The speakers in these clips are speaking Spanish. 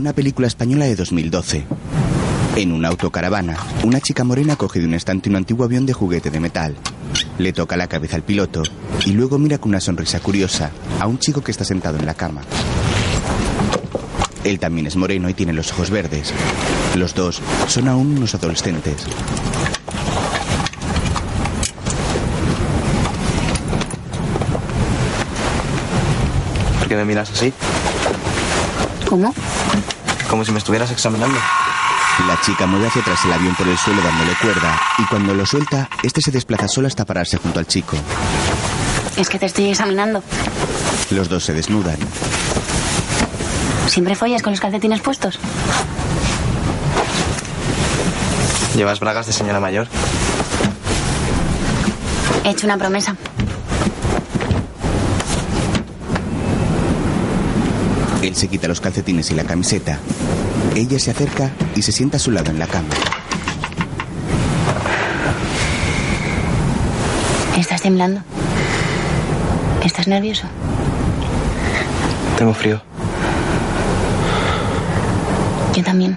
una película española de 2012. En una autocaravana, una chica morena coge de un estante un antiguo avión de juguete de metal. Le toca la cabeza al piloto y luego mira con una sonrisa curiosa a un chico que está sentado en la cama. Él también es moreno y tiene los ojos verdes. Los dos son aún unos adolescentes. ¿Por qué me miras así? ¿Cómo? Como si me estuvieras examinando. La chica mueve hacia atrás el avión por el suelo dándole cuerda y cuando lo suelta, este se desplaza solo hasta pararse junto al chico. Es que te estoy examinando. Los dos se desnudan. ¿Siempre follas con los calcetines puestos? ¿Llevas bragas de señora mayor? He hecho una promesa. Él se quita los calcetines y la camiseta. Ella se acerca y se sienta a su lado en la cama. ¿Estás temblando? ¿Estás nervioso? Tengo frío. Yo también.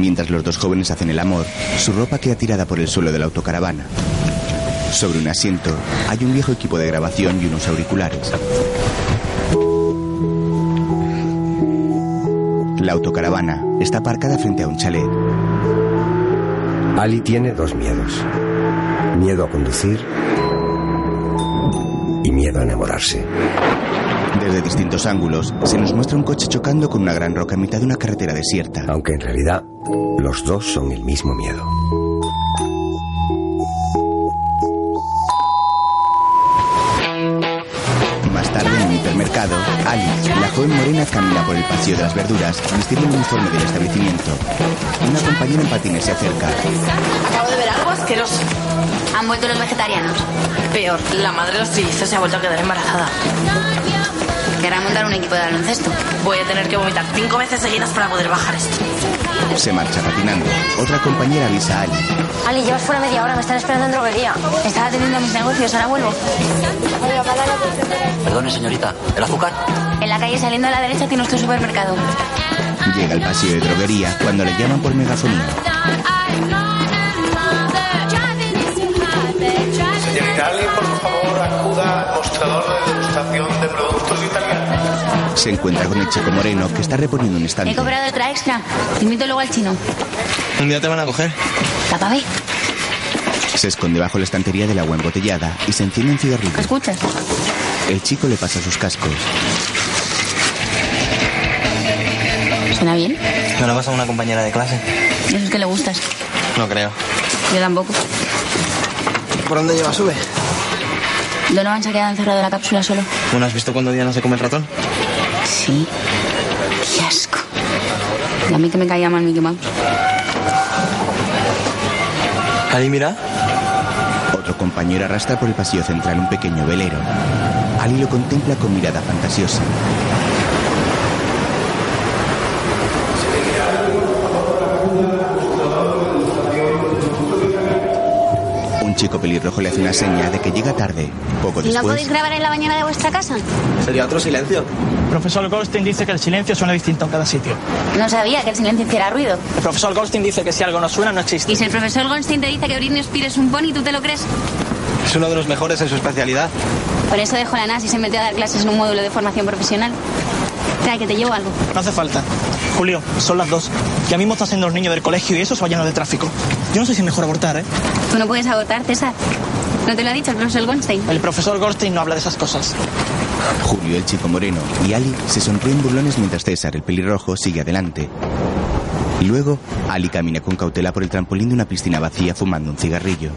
Mientras los dos jóvenes hacen el amor, su ropa queda tirada por el suelo de la autocaravana. Sobre un asiento hay un viejo equipo de grabación y unos auriculares. La autocaravana está aparcada frente a un chalet. Ali tiene dos miedos. Miedo a conducir y miedo a enamorarse. Desde distintos ángulos se nos muestra un coche chocando con una gran roca en mitad de una carretera desierta. Aunque en realidad los dos son el mismo miedo. Más tarde en un hipermercado, Ali, la joven morena, camina por el pasillo de las verduras vistiendo el uniforme del establecimiento. Una compañera en patines se acerca. Acabo de ver algo asqueroso. ¿Han vuelto los vegetarianos? Peor, la madre de los trillizos se ha vuelto a quedar embarazada. Querrán montar un equipo de baloncesto. Voy a tener que vomitar cinco veces seguidas para poder bajar esto. Se marcha patinando. Otra compañera avisa a Ali. Ali, llevas fuera media hora, me están esperando en droguería. Estaba atendiendo a mis negocios, ahora vuelvo. Perdone, señorita. ¿El azúcar? En la calle saliendo a la derecha tiene nuestro supermercado. Llega al pasillo de droguería cuando le llaman por megafonía. Señorita Ali, por favor, Se encuentra con el chico moreno que está reponiendo un He estante. cobrado otra extra. Te invito luego al chino. Un día te van a coger. Tápame. Se esconde bajo la estantería del agua embotellada y se enciende un cigarrillo. ¿Me escuchas? El chico le pasa sus cascos. ¿Suena bien? ¿Me lo pasa a una compañera de clase? Eso es que le gustas. No creo. Yo tampoco. ¿Por dónde lleva sube? Donovan se ha quedado encerrado en la cápsula solo. ¿No has visto cuando Diana se come el ratón? Sí. Qué asco. Y a mí que me caía mal Mickey Mouse. Ali, mira. Otro compañero arrastra por el pasillo central un pequeño velero. Ali lo contempla con mirada fantasiosa. Chico pelirrojo le hace una seña de que llega tarde. Poco ¿Y no después, podéis grabar en la bañera de vuestra casa? Sería otro silencio. Profesor Goldstein dice que el silencio suena distinto en cada sitio. No sabía que el silencio hiciera ruido. El profesor Goldstein dice que si algo no suena, no existe. Y si el profesor Goldstein te dice que Britney Spears es un pony, ¿tú te lo crees? Es uno de los mejores en su especialidad. Por eso dejó la NASA y se metió a dar clases en un módulo de formación profesional. Trae, que te llevo algo. No hace falta. Julio, son las dos. Ya mismo están siendo los niños del colegio y eso se va lleno de tráfico. Yo no sé si es mejor abortar, ¿eh? Tú no puedes abortar, César. ¿No te lo ha dicho el profesor Goldstein? El profesor Goldstein no habla de esas cosas. Julio, el chico moreno, y Ali se sonríen burlones mientras César, el pelirrojo, sigue adelante. Luego, Ali camina con cautela por el trampolín de una piscina vacía fumando un cigarrillo.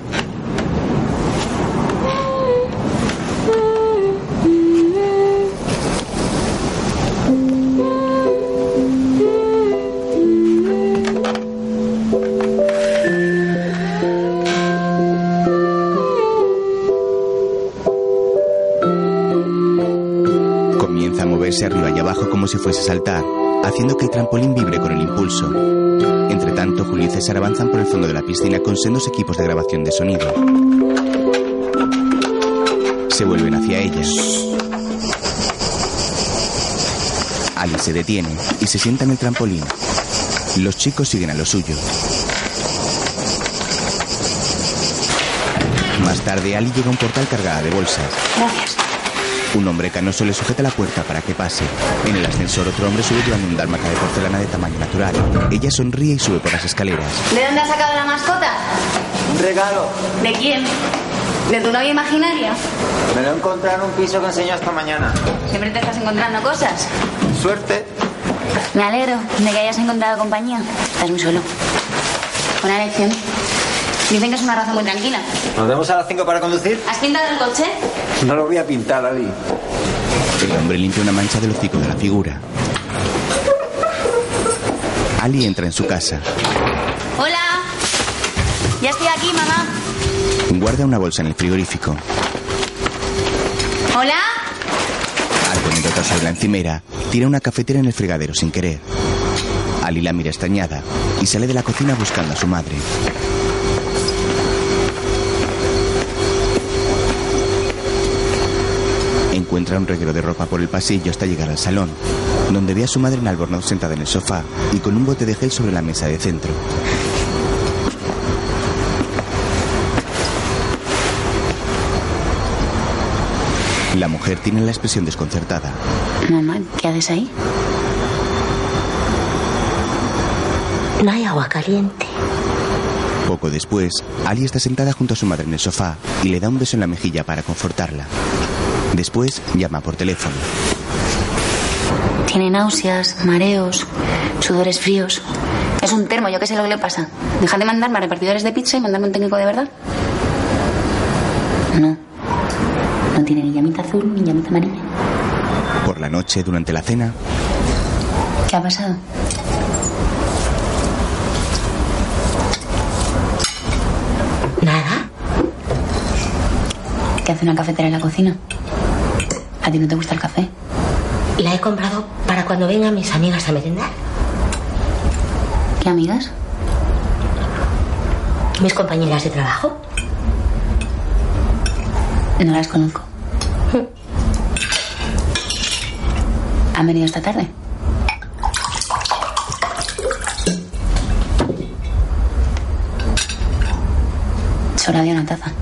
Si fuese a saltar, haciendo que el trampolín vibre con el impulso. Entre tanto, Julio y César avanzan por el fondo de la piscina con sendos equipos de grabación de sonido. Se vuelven hacia ella. Ali se detiene y se sienta en el trampolín. Los chicos siguen a lo suyo. Más tarde, Ali llega a un portal cargada de bolsas. Gracias. Un hombre canoso le sujeta la puerta para que pase. En el ascensor, otro hombre sube llevando un dálmata de porcelana de tamaño natural. Ella sonríe y sube por las escaleras. ¿De dónde has sacado la mascota? Un regalo. ¿De quién? ¿De tu novia imaginaria? Me lo he encontrado en un piso que enseñó esta mañana. Siempre te estás encontrando cosas. Suerte. Me alegro de que hayas encontrado compañía. Estás muy solo. Buena elección. Dicen que es una raza muy tranquila. ¿Nos vemos a las 5 para conducir? ¿Has pintado el coche? No lo voy a pintar, Ali. El hombre limpia una mancha del hocico de la figura. Ali entra en su casa. Hola. Ya estoy aquí, mamá. Guarda una bolsa en el frigorífico. Hola. Al poner otra sobre la encimera, tira una cafetera en el fregadero sin querer. Ali la mira extrañada y sale de la cocina buscando a su madre. Encuentra un reguero de ropa por el pasillo hasta llegar al salón, donde ve a su madre en albornoz sentada en el sofá y con un bote de gel sobre la mesa de centro. La mujer tiene la expresión desconcertada. Mamá, ¿qué haces ahí? No hay agua caliente. Poco después, Ali está sentada junto a su madre en el sofá y le da un beso en la mejilla para confortarla. Después llama por teléfono. Tiene náuseas, mareos, sudores fríos. Es un termo, yo qué sé lo que le pasa. Deja de mandarme a repartidores de pizza y mandarme un técnico de verdad. No. No tiene ni llamita azul ni llamita amarilla. Por la noche, durante la cena, ¿Qué ha pasado? Nada. ¿Qué hace una cafetera en la cocina? ¿A ti no te gusta el café? La he comprado para cuando vengan mis amigas a merendar. ¿Qué amigas? Mis compañeras de trabajo. No las conozco. ¿Han venido esta tarde? Solo había una taza.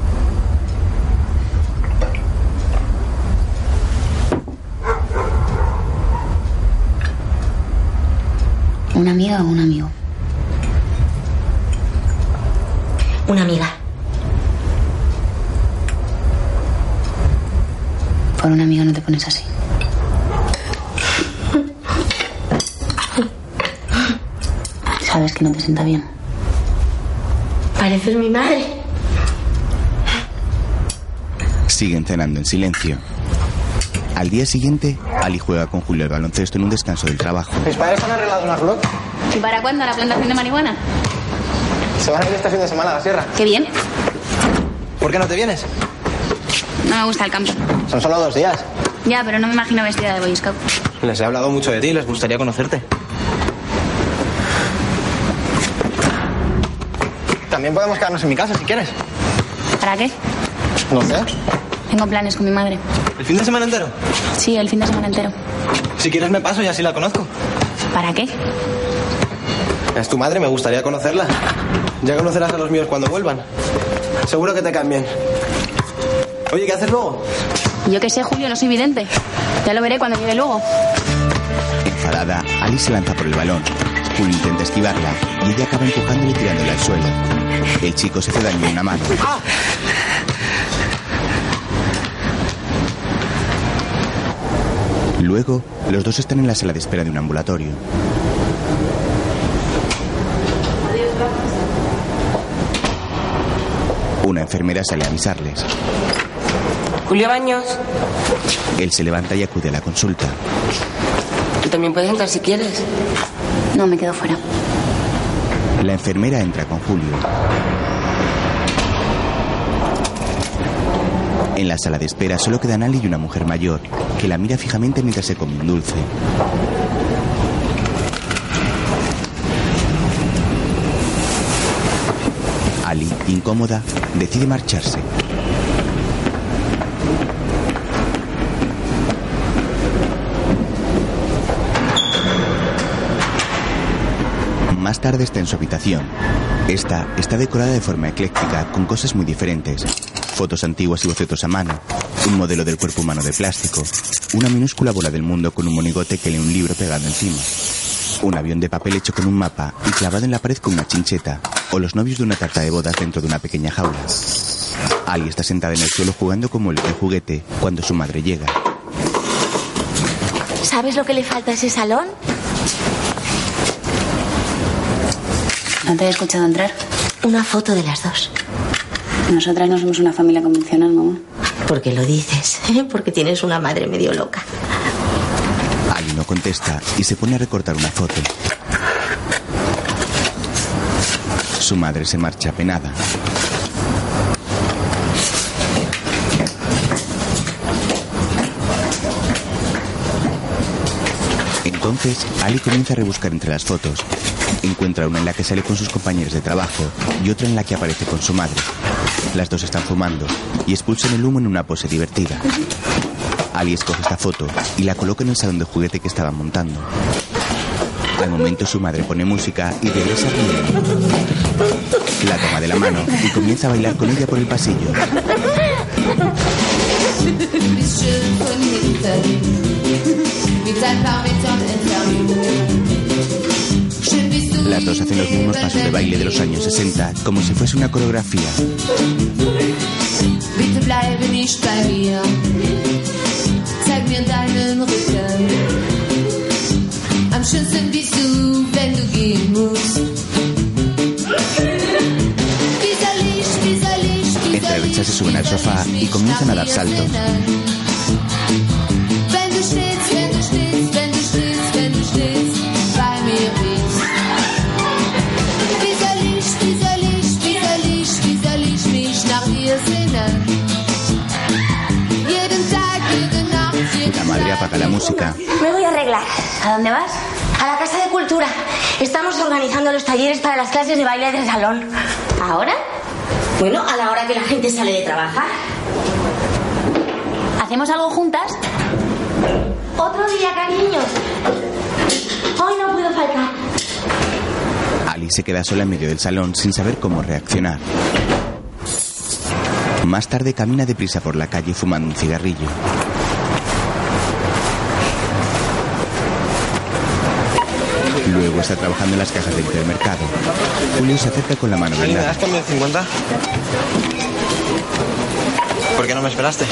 ¿Una amiga o un amigo? Una amiga. Por un amigo no te pones así. Sabes que no te sienta bien. Pareces mi madre. siguen cenando en silencio. Al día siguiente, Ali juega con Julio al baloncesto en un descanso del trabajo. Mis padres han arreglado una reloj. ¿Y para cuándo la plantación de marihuana? Se van a ir este fin de semana a la sierra. Qué bien. ¿Por qué no te vienes? No me gusta el campo. Son solo dos días. Ya, pero no me imagino vestida de Boy Scout. Les he hablado mucho de ti, les gustaría conocerte. También podemos quedarnos en mi casa si quieres. ¿Para qué? No sé. Tengo planes con mi madre. ¿El fin de semana entero? Sí, el fin de semana entero. Si quieres me paso y así la conozco. ¿Para qué? Es tu madre, me gustaría conocerla. Ya conocerás a los míos cuando vuelvan. Seguro que te caen bien. Oye, ¿qué haces luego? Yo qué sé, Julio, no soy vidente. Ya lo veré cuando llegue luego. Enfadada, Ali se lanza por el balón. Julio intenta esquivarla y ella acaba empujándole y tirándole al suelo. El chico se hace daño en una mano. Luego, los dos están en la sala de espera de un ambulatorio. Una enfermera sale a avisarles. Julio Baños, Él se levanta y acude a la consulta. tú también puedes entrar si quieres. No, me quedo fuera. La enfermera entra con Julio. En la sala de espera solo quedan Ali y una mujer mayor, que la mira fijamente mientras se come un dulce. Ali, incómoda, decide marcharse. Más tarde está en su habitación. Esta está decorada de forma ecléctica, con cosas muy diferentes. Fotos antiguas y bocetos a mano. Un modelo del cuerpo humano de plástico. Una minúscula bola del mundo con un monigote que lee un libro pegado encima. Un avión de papel hecho con un mapa y clavado en la pared con una chincheta. O los novios de una tarta de bodas dentro de una pequeña jaula. Ali está sentada en el suelo jugando como el de juguete cuando su madre llega. ¿Sabes lo que le falta a ese salón? ¿No te he escuchado entrar? Una foto de las dos. Nosotras no somos una familia convencional, mamá. ¿Por qué lo dices? Porque tienes una madre medio loca. Ali no contesta y se pone a recortar una foto. Su madre se marcha apenada. Entonces, Ali comienza a rebuscar entre las fotos. Encuentra una en la que sale con sus compañeros de trabajo y otra en la que aparece con su madre. Las dos están fumando y expulsan el humo en una pose divertida. Ali escoge esta foto y la coloca en el salón de juguete que estaban montando. Al momento su madre pone música y regresa riendo. La toma de la mano y comienza a bailar con ella por el pasillo. Las dos hacen los mismos pasos de baile de los años 60 como si fuese una coreografía. Entre se suben al sofá y comienzan a dar saltos. Música. Me voy a arreglar. ¿A dónde vas? A la Casa de Cultura. Estamos organizando los talleres para las clases de baile del salón. ¿Ahora? Bueno, a la hora que la gente sale de trabajar. ¿Hacemos algo juntas? Otro día, cariños. Hoy no puedo faltar. Ali se queda sola en medio del salón sin saber cómo reaccionar. Más tarde camina deprisa por la calle fumando un cigarrillo. Está trabajando en las cajas del hipermercado. Julio se acerca con la mano Ali, ¿me vendada. 50? ¿Por qué no me esperaste?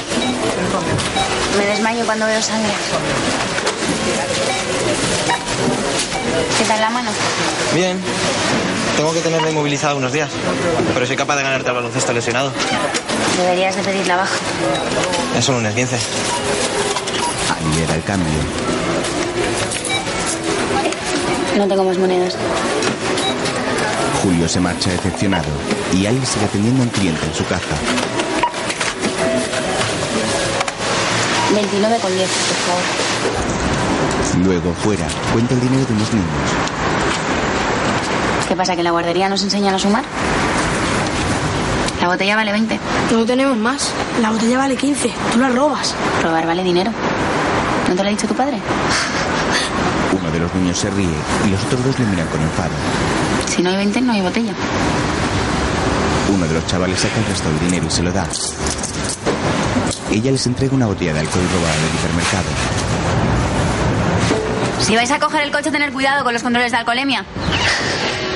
Me desmayo cuando veo sangre. ¿Qué tal la mano? Bien. Tengo que tenerla inmovilizada unos días. Pero soy capaz de ganarte al baloncesto lesionado. Deberías de pedir la baja. Es 15. Ali le da el cambio. No tengo más monedas. Julio se marcha decepcionado y Ali sigue atendiendo a un cliente en su caja. 29 con 10, por favor. Luego, fuera, cuenta el dinero de unos niños. ¿Qué pasa, que en la guardería nos enseñan a sumar? La botella vale 20. No tenemos más. La botella vale 15. Tú la robas. Robar vale dinero. ¿No te lo ha dicho tu padre? De los niños se ríe y los otros dos le miran con enfado. Si no hay 20, no hay botella. Uno de los chavales saca el resto del dinero y se lo da. Ella les entrega una botella de alcohol robada del hipermercado. Si vais a coger el coche, tener cuidado con los controles de alcoholemia.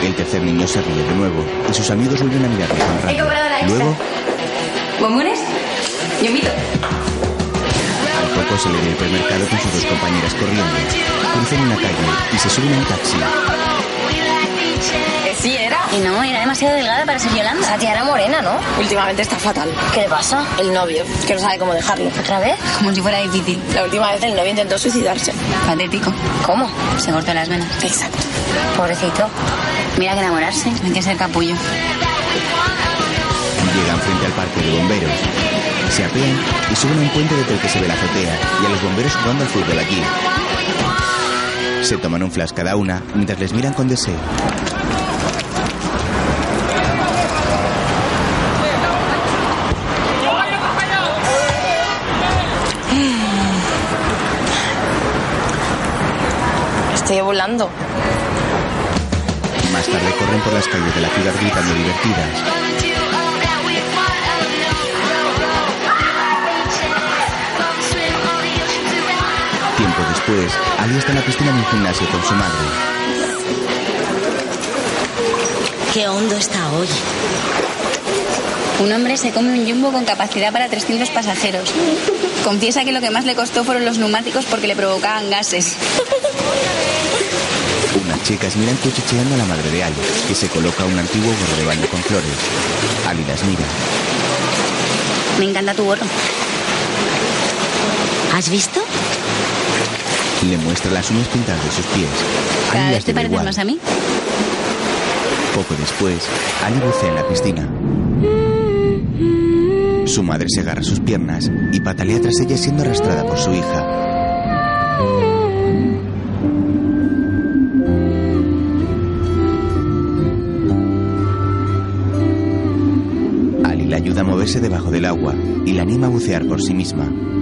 El tercer niño se ríe de nuevo y sus amigos vuelven a mirarle con He comprado la rabia. extra. Luego, ¿Bombones? Yo invito. Al poco sale del hipermercado con sus dos compañeras corriendo. Cruzan una calle y se suben a un taxi. Sí, era. Y no, era demasiado delgada para ser Yolanda. La tía era morena, ¿no? Últimamente está fatal. ¿Qué le pasa? El novio, que no sabe cómo dejarlo. ¿Otra vez? Como si fuera difícil. La última vez el novio intentó suicidarse. Patético. ¿Cómo? Se cortó las venas. Exacto. Pobrecito. Mira que enamorarse. Hay que ser capullo. Llegan frente al parque de bomberos. Se apean y suben a un puente desde el que se ve la azotea y a los bomberos jugando al fútbol allí. Se toman un flash cada una mientras les miran con deseo. Estoy volando. Más Más tarde corren por las calles de la ciudad gritando divertidas. Después, Ali está en la piscina de un gimnasio con su madre. Qué hondo está hoy. Un hombre se come un jumbo con capacidad para 300 pasajeros. Confiesa que lo que más le costó fueron los neumáticos porque le provocaban gases. Unas chicas miran cuchicheando a la madre de Ali, que se coloca un antiguo gorro de baño con flores. Ali las mira. Me encanta tu gorro. ¿Has visto? Le muestra las uñas pintadas de sus pies. Cada vez te pareces más a mí. Poco después, Ali bucea en la piscina. Su madre se agarra a sus piernas y patalea tras ella siendo arrastrada por su hija. Ali la ayuda a moverse debajo del agua y la anima a bucear por sí misma.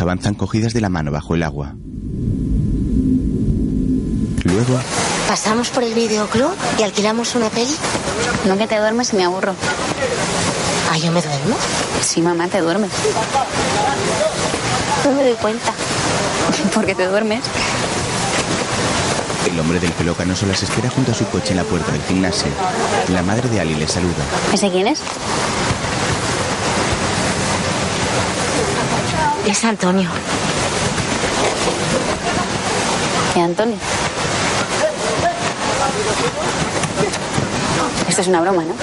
Avanzan cogidas de la mano bajo el agua. Luego, Pasamos por el videoclub y alquilamos una peli. No que te duermes y me aburro. Ah, yo me duermo. Sí, mamá, te duermes. No me doy cuenta. Porque te duermes. el hombre del pelo canoso las espera junto a su coche en la puerta del gimnasio. La madre de Ali le saluda. ¿Ese quién es? Es Antonio. ¿Qué Antonio? Esto es una broma, ¿no?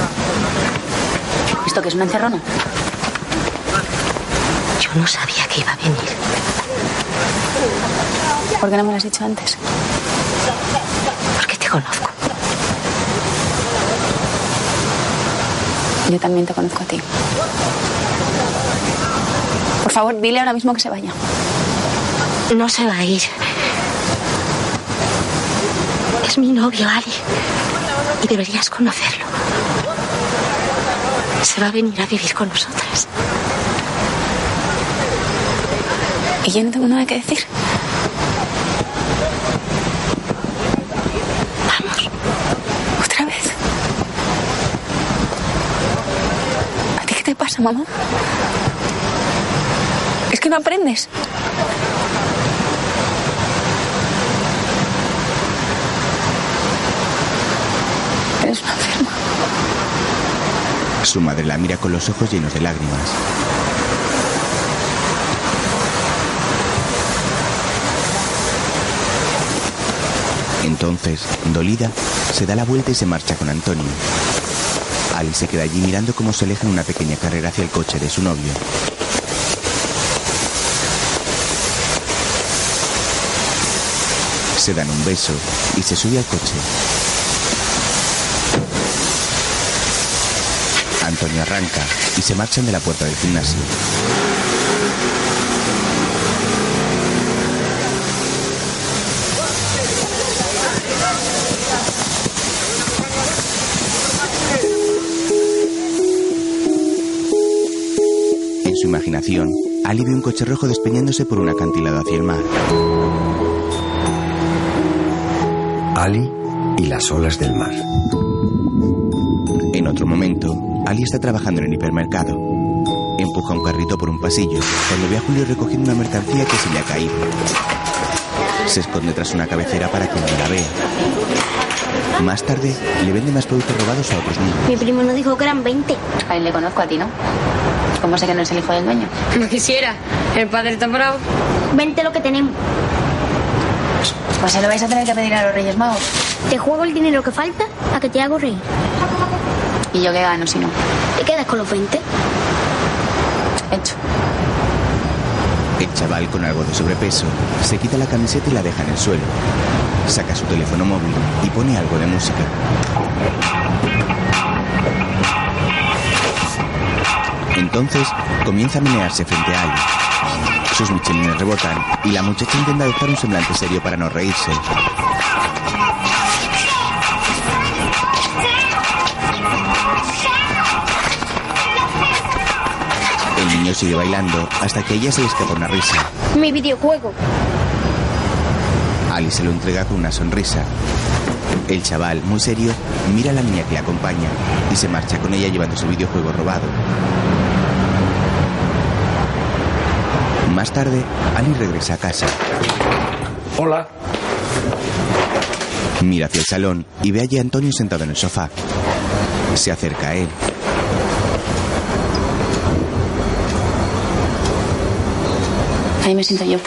¿Esto qué es una encerrona? Yo no sabía que iba a venir. ¿Por qué no me lo has dicho antes? Porque te conozco. Yo también te conozco a ti. Por favor, dile ahora mismo que se vaya. No se va a ir. Es mi novio, Ali. Y deberías conocerlo. Se va a venir a vivir con nosotras. Y yo no tengo nada que decir. Vamos. Otra vez. ¿A ti qué te pasa, mamá? Que no aprendes. Eres una enferma. Su madre la mira con los ojos llenos de lágrimas. Entonces, dolida, se da la vuelta y se marcha con Antonio. Ali se queda allí mirando cómo se aleja en una pequeña carrera hacia el coche de su novio. Se dan un beso y se sube al coche. Antonio arranca y se marchan de la puerta del gimnasio. En su imaginación, Ali ve un coche rojo despeñándose por un acantilado hacia el mar. Ali y las olas del mar. En otro momento, Ali está trabajando en el hipermercado. Empuja un carrito por un pasillo cuando ve a Julio recogiendo una mercancía que se le ha caído. Se esconde tras una cabecera para que no la vea. Más tarde, le vende más productos robados a otros niños. Mi primo nos dijo que eran 20. A él le conozco a ti, ¿no? ¿Cómo sé que no es el hijo del dueño? No quisiera. El padre tan bravo. 20 lo que tenemos. Pues se lo vais a tener que pedir a los Reyes Magos. Te juego el dinero que falta a que te hago reír. ¿Y yo qué gano si no? ¿Te quedas con los 20? Hecho. El chaval, con algo de sobrepeso, se quita la camiseta y la deja en el suelo. Saca su teléfono móvil y pone algo de música. Entonces, comienza a menearse frente a Ali. Sus michelines rebotan y la muchacha intenta adoptar un semblante serio para no reírse. El niño sigue bailando hasta que a ella se le escapa una risa. Mi videojuego. Ali se lo entrega con una sonrisa. El chaval, muy serio, mira a la niña que le acompaña y se marcha con ella llevando su videojuego robado. Más tarde, Ali regresa a casa. Hola. Mira hacia el salón y ve allí a Antonio sentado en el sofá. Se acerca a él. Ahí me siento yo.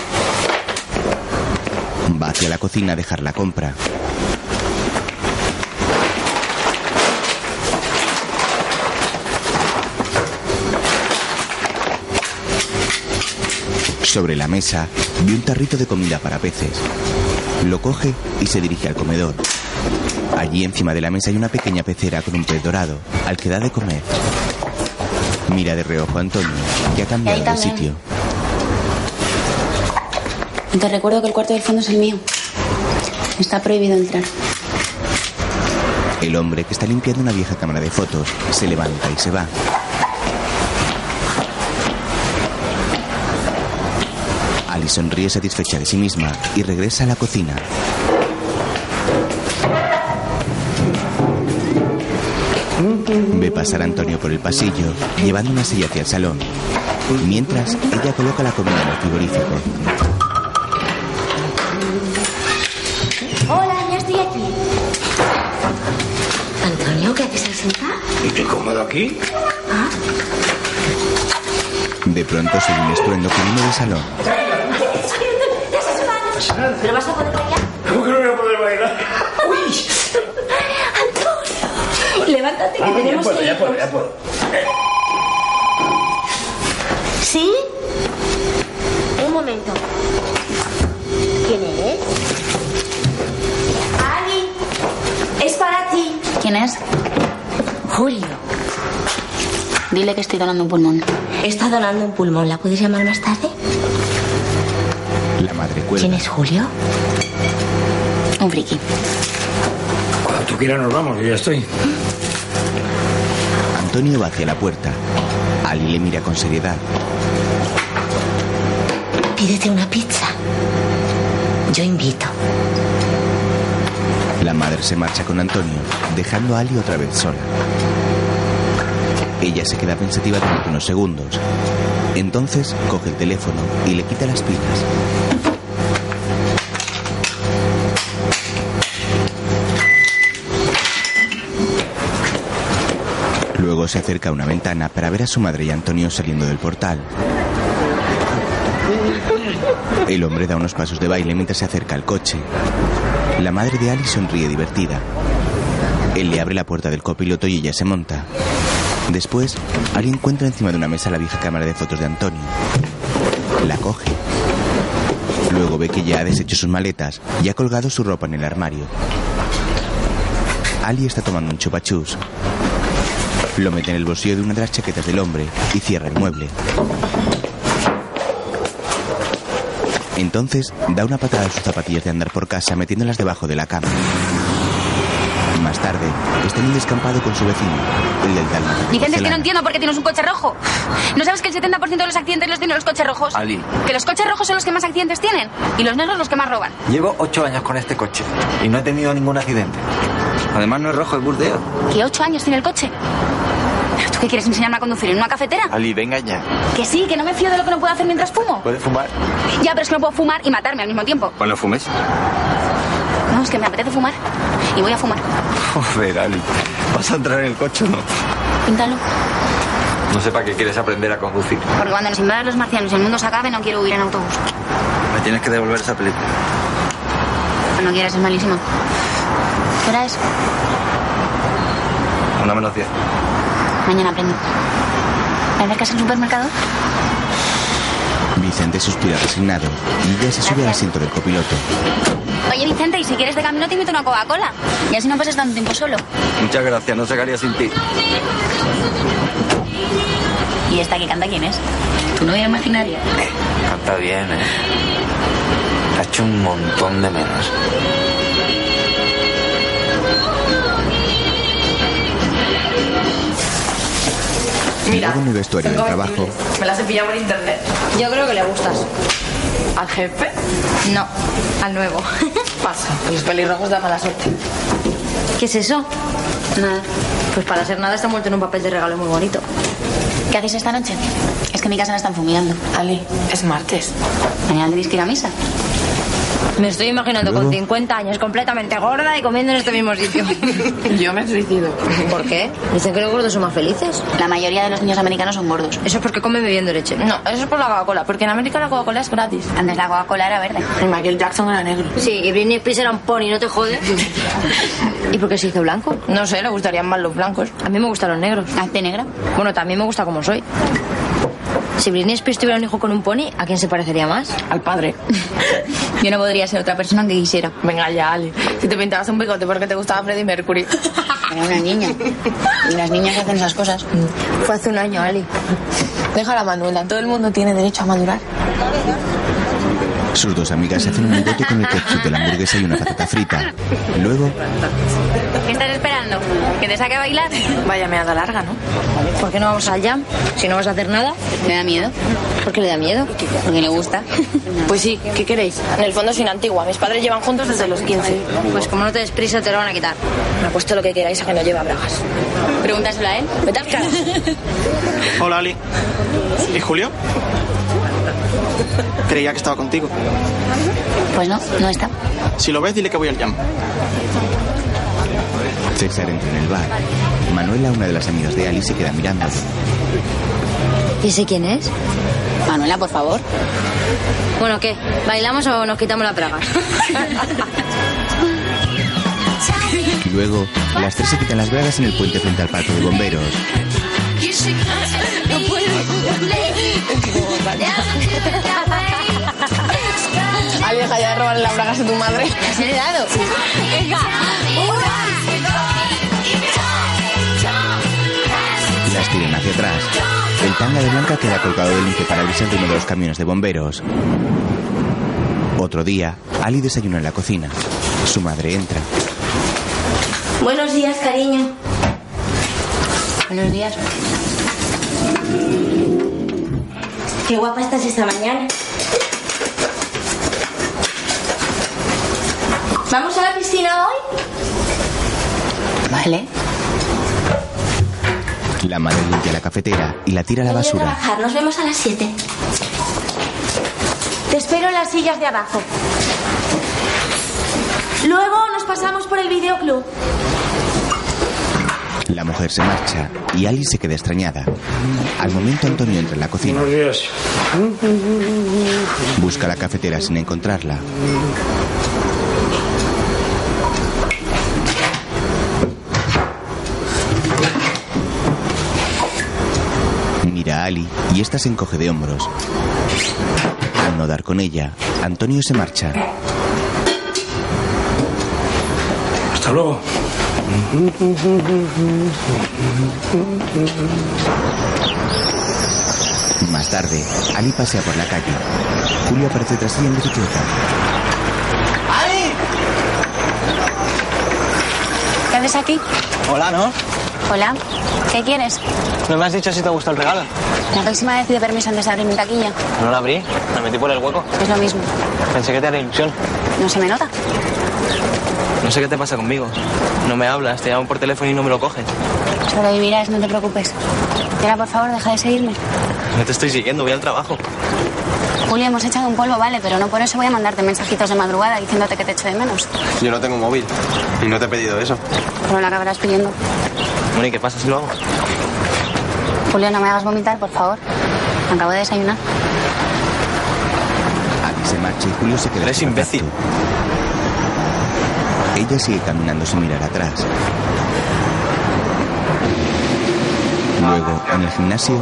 Va hacia la cocina a dejar la compra. Sobre la mesa, ve un tarrito de comida para peces. Lo coge y se dirige al comedor. Allí encima de la mesa hay una pequeña pecera con un pez dorado, al que da de comer. Mira de reojo a Antonio, que ha cambiado de sitio. Te recuerdo que el cuarto del fondo es el mío. Está prohibido entrar. El hombre que está limpiando una vieja cámara de fotos se levanta y se va. Ali sonríe satisfecha de sí misma y regresa a la cocina. Ve pasar a Antonio por el pasillo, llevando una silla hacia el salón. Mientras, ella coloca la comida en el frigorífico. Hola, ya estoy aquí. Antonio, ¿qué haces al sentar? ¿Y qué cómodo aquí? De pronto se oye un estruendo que viene del salón. ¿Pero vas a poder bailar? ¿Cómo que no voy a poder bailar? Antonio, levántate que Ah, ya tenemos puedo, que ya ir. puedo, ya puedo. ¿Sí? Un momento. ¿Quién eres? Ali, es para ti. ¿Quién es? Julio. Dile que estoy donando un pulmón. Está donando un pulmón. ¿La puedes llamar más tarde? La madre cuelga. ¿Quién es Julio? Un friki. Cuando tú quieras nos vamos, yo ya estoy. Antonio va hacia la puerta. Ali le mira con seriedad. Pídete una pizza. Yo invito. La madre se marcha con Antonio, dejando a Ali otra vez sola. Ella se queda pensativa durante unos segundos. Entonces coge el teléfono y le quita las pilas. Luego se acerca a una ventana para ver a su madre y Antonio saliendo del portal. El hombre da unos pasos de baile mientras se acerca al coche. La madre de Ali sonríe divertida. Él le abre la puerta del copiloto y ella se monta. Después, Ali encuentra encima de una mesa la vieja cámara de fotos de Antonio. La coge. Luego ve que ya ha deshecho sus maletas y ha colgado su ropa en el armario. Ali está tomando un chupachus. Lo mete en el bolsillo de una de las chaquetas del hombre y cierra el mueble. Entonces da una patada a sus zapatillas de andar por casa metiéndolas debajo de la cama. Más tarde, está en un descampado con su vecino, el del Dalma. Vicente, es que no entiendo por qué tienes un coche rojo. ¿No sabes que el 70% de los accidentes los tienen los coches rojos? Ali, Que los coches rojos son los que más accidentes tienen y los negros los que más roban. llevo ocho años con este coche y no he tenido ningún accidente. Además no es rojo, es burdeo. ¿Que ocho años tiene el coche? ¿Pero ¿Tú qué quieres enseñarme a conducir en una cafetera? Ali, venga ya. Que sí, que no me fío de lo que no puedo hacer mientras fumo. ¿Puedes fumar? Ya, pero es que no puedo fumar y matarme al mismo tiempo. Cuando fumes. No, es que me apetece fumar y voy a fumar. Joder, Ali. ¿Vas a entrar en el coche o no? Píntalo. No sé para qué quieres aprender a conducir. Porque cuando nos invadan los marcianos y el mundo se acabe, no quiero huir en autobús. Me tienes que devolver esa película. No quieras, es malísimo. ¿Qué hora es? Una menos diez. Mañana aprendo. ¿Me acercas al supermercado? Vicente suspira resignado y ella se sube al asiento del copiloto. Oye, Vicente, y si quieres de camino te invito una Coca-Cola. Y así no pasas tanto tiempo solo. Muchas gracias, no haría sin ti. ¿Y esta que canta quién es? ¿Tu novia imaginaria? Canta bien, ¿eh? Ha hecho un montón de menos. Luego en el vestuario del trabajo, Me las he pillado por internet. Yo creo que le gustas. ¿Al jefe? No, al nuevo. Pasa. Los pelirrojos dan mala suerte. ¿Qué es eso? Nada. Pues para hacer nada está muerto en un papel de regalo muy bonito. ¿Qué hacéis esta noche? Es que en mi casa la están fumigando. Ali, es martes. Mañana tenéis que ir a misa. Me estoy imaginando con Luego- 50 años completamente gorda y comiendo en este mismo sitio. Yo me suicido. ¿Por qué? Dicen que los gordos son más felices. La mayoría de los niños americanos son gordos. Eso es porque comen bebiendo leche. No, eso es por la Coca-Cola, porque en América la Coca-Cola es gratis. Antes la Coca-Cola era verde. Y Michael Jackson era negro. Sí, y Britney Spears era un pony, ¿no te jodes? ¿Y por qué se hizo blanco? No sé, le gustarían más los blancos. A mí me gustan los negros. Hazte negra. Bueno, también me gusta como soy. Si Britney Spears tuviera un hijo con un pony, ¿a quién se parecería más? Al padre. Yo no podría ser otra persona que quisiera. Venga ya, Ali. Si te pintabas un bigote porque te gustaba Freddie Mercury. Era una niña. Y las niñas hacen esas cosas. Fue hace un año, Ali. Déjala, Manuela. Todo el mundo tiene derecho a madurar. sus dos amigas se hacen un bigote con el ketchup de la hamburguesa y una patata frita. Luego. ¿Que te saque a bailar? Vaya meada larga, ¿no? ¿Por qué no vamos al jam? Si no vas a hacer nada. Me da miedo. ¿Por qué le da miedo? Porque le gusta. Pues sí, ¿qué queréis? En el fondo soy antigua. Mis padres llevan juntos desde los 15. Pues como no te des prisa, te lo van a quitar. Me apuesto lo que queráis a que no lleva bragas. Pregúntaselo a él. Vete al. Hola, Ali. ¿Y Julio? Creía que estaba contigo. Pues no, no está. Si lo ves, dile que voy al jam. César entra en el bar. Manuela, una de las amigas de Ali, se queda mirando. ¿Y ese quién es? Manuela, por favor. Bueno, ¿qué? ¿Bailamos o nos quitamos las bragas? Luego, las tres se quitan las bragas en el puente frente al parque de bomberos. Ali, deja ya de robarle las bragas a tu madre. ¿Has heredado? Las tiran hacia atrás. El tanga de Blanca queda colgado del parabrisas de uno de los camiones de bomberos. Otro día, Ali desayuna en la cocina. Su madre entra. Buenos días, cariño. Buenos días. Qué guapa estás esta mañana. ¿Vamos a la piscina hoy? Vale. La madre limpia la cafetera y la tira a la basura. trabajar, nos vemos a las 7. Te espero en las sillas de abajo. Luego nos pasamos por el videoclub. La mujer se marcha y Ali se queda extrañada. Al momento Antonio entra en la cocina. Buenos días. Busca la cafetera sin encontrarla. Mira a Ali y ésta se encoge de hombros. Al no dar con ella, Antonio se marcha. Hasta luego. Más tarde, Ali pasea por la calle. Julio aparece tras ella en bicicleta. ¡Ali! ¿Qué haces aquí? Hola, ¿no? Hola. ¿Qué quieres? ¿No me has dicho si te gustó el regalo? La próxima vez pide permiso antes de abrir mi taquilla. No la abrí, me metí por el hueco. Es lo mismo. Pensé que te haría ilusión. No se me nota. No sé qué te pasa conmigo. No me hablas, te llamo por teléfono y no me lo coges. Sobrevivirás, no te preocupes. Tera, por favor, deja de seguirme. No te estoy siguiendo, voy al trabajo. Julio, hemos echado un polvo, vale, pero no por eso voy a mandarte mensajitos de madrugada diciéndote que te echo de menos. Yo no tengo móvil. Y no te he pedido eso. Pero lo acabarás pidiendo. Bueno, ¿y qué pasa si lo hago? Julio, no me hagas vomitar, por favor. Acabo de desayunar. Abby se marcha y Julio se queda. Eres imbécil. Ella sigue caminando sin mirar atrás. Luego, en el gimnasio.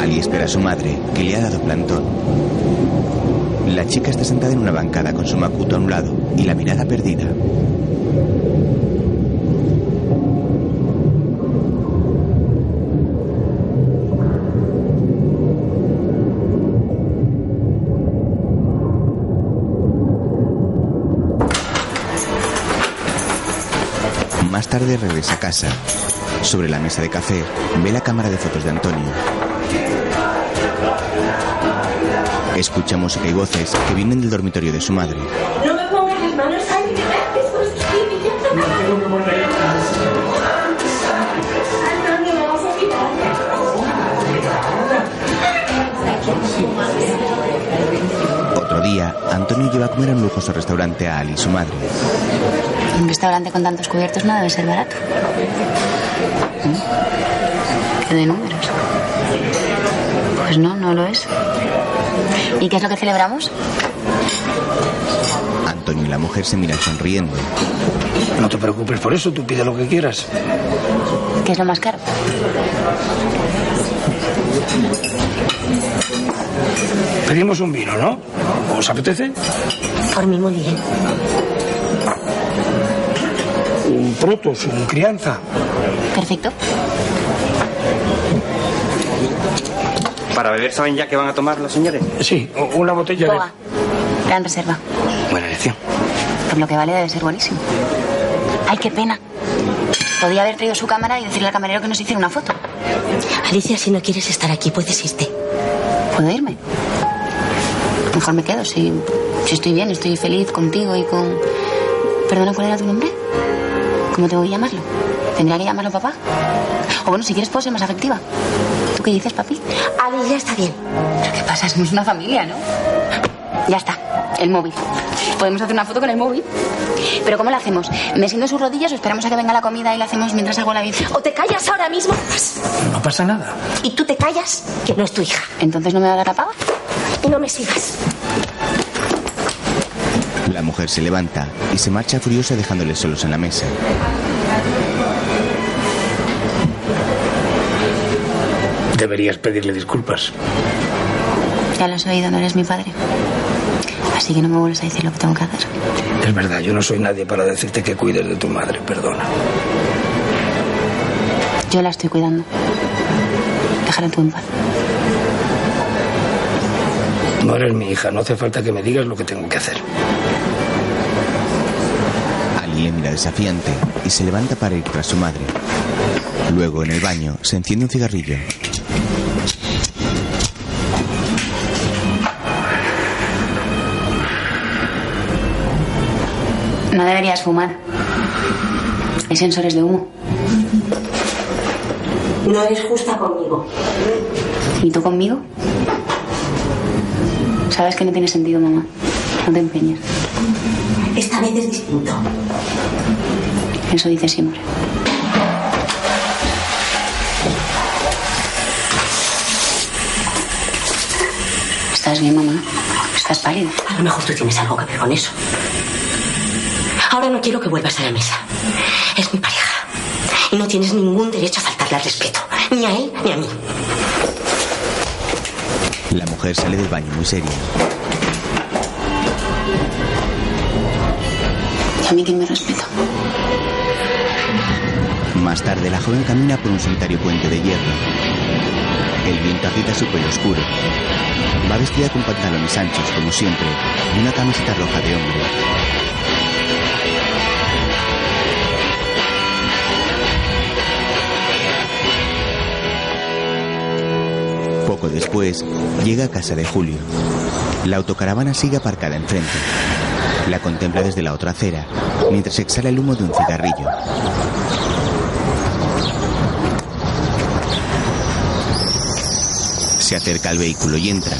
Ali espera a su madre, que le ha dado plantón. La chica está sentada en una bancada con su macuto a un lado y la mirada perdida. Más tarde regresa a casa. Sobre la mesa de café ve la cámara de fotos de Antonio. Escucha música y voces que vienen del dormitorio de su madre. No me pongas las manos ahí, Otro día, Antonio lleva a comer a un lujoso restaurante a Ali, su madre. Un restaurante con tantos cubiertos no debe ser barato. ¿Qué de números? Pues no, no lo es. ¿Y qué es lo que celebramos? Antonio y la mujer se miran sonriendo. No te preocupes por eso, tú pide lo que quieras. ¿Qué es lo más caro? Pedimos un vino, ¿no? ¿Os apetece? Por mí muy bien. Un protos, un crianza. Perfecto. ¿Para beber saben ya que van a tomar los señores? Sí, una botella de... Coa. Gran reserva. Buena elección. Por lo que vale debe ser buenísimo. Ay, qué pena. Podía haber traído su cámara y decirle al camarero que nos hiciera una foto. Alicia, si no quieres estar aquí, puedes irte. ¿Puedo irme? Mejor me quedo. Si, si estoy bien, estoy feliz contigo y con... Perdona, ¿cuál era tu nombre? ¿Cómo tengo que llamarlo? ¿Tendría que llamarlo papá? O bueno, si quieres puedo ser más afectiva. ¿Tú qué dices, papi? Ali, ya está bien. ¿Pero qué pasa? Somos una familia, ¿no? Ya está. El móvil. Podemos hacer una foto con el móvil. ¿Pero cómo la hacemos? ¿Me siento en sus rodillas o esperamos a que venga la comida y la hacemos mientras hago la bici? O te callas ahora mismo. No pasa nada. Y tú te callas, que no es tu hija. ¿Entonces no me va a dar la paga? Y no me sigas. La mujer se levanta y se marcha furiosa dejándoles solos en la mesa. Deberías pedirle disculpas. Ya lo has oído, no eres mi padre. Así que no me vuelves a decir lo que tengo que hacer. Es verdad, yo no soy nadie para decirte que cuides de tu madre, perdona. Yo la estoy cuidando. Déjala tú en paz. No eres mi hija, no hace falta que me digas lo que tengo que hacer. Ali le mira desafiante y se levanta para ir tras su madre. Luego, en el baño, se enciende un cigarrillo. No deberías fumar. Hay sensores de humo. No eres justa conmigo. ¿Y tú conmigo? Sabes que no tiene sentido, mamá. No te empeñes. Esta vez es distinto. Eso dice siempre. ¿Estás bien, mamá? ¿Estás pálida? A lo mejor tú tienes algo que ver con eso. No quiero que vuelvas a la mesa. Es mi pareja. Y no tienes ningún derecho a faltarle al respeto. Ni a él ni a mí. La mujer sale del baño muy seria. Y a mí quién me respeta. Más tarde, la joven camina por un solitario puente de hierro. El viento agita su pelo oscuro. Va vestida con pantalones anchos, como siempre, y una camiseta roja de hombre. Poco después, llega a casa de Julio. La autocaravana sigue aparcada enfrente. La contempla desde la otra acera, mientras exhala el humo de un cigarrillo. Se acerca al vehículo y entra.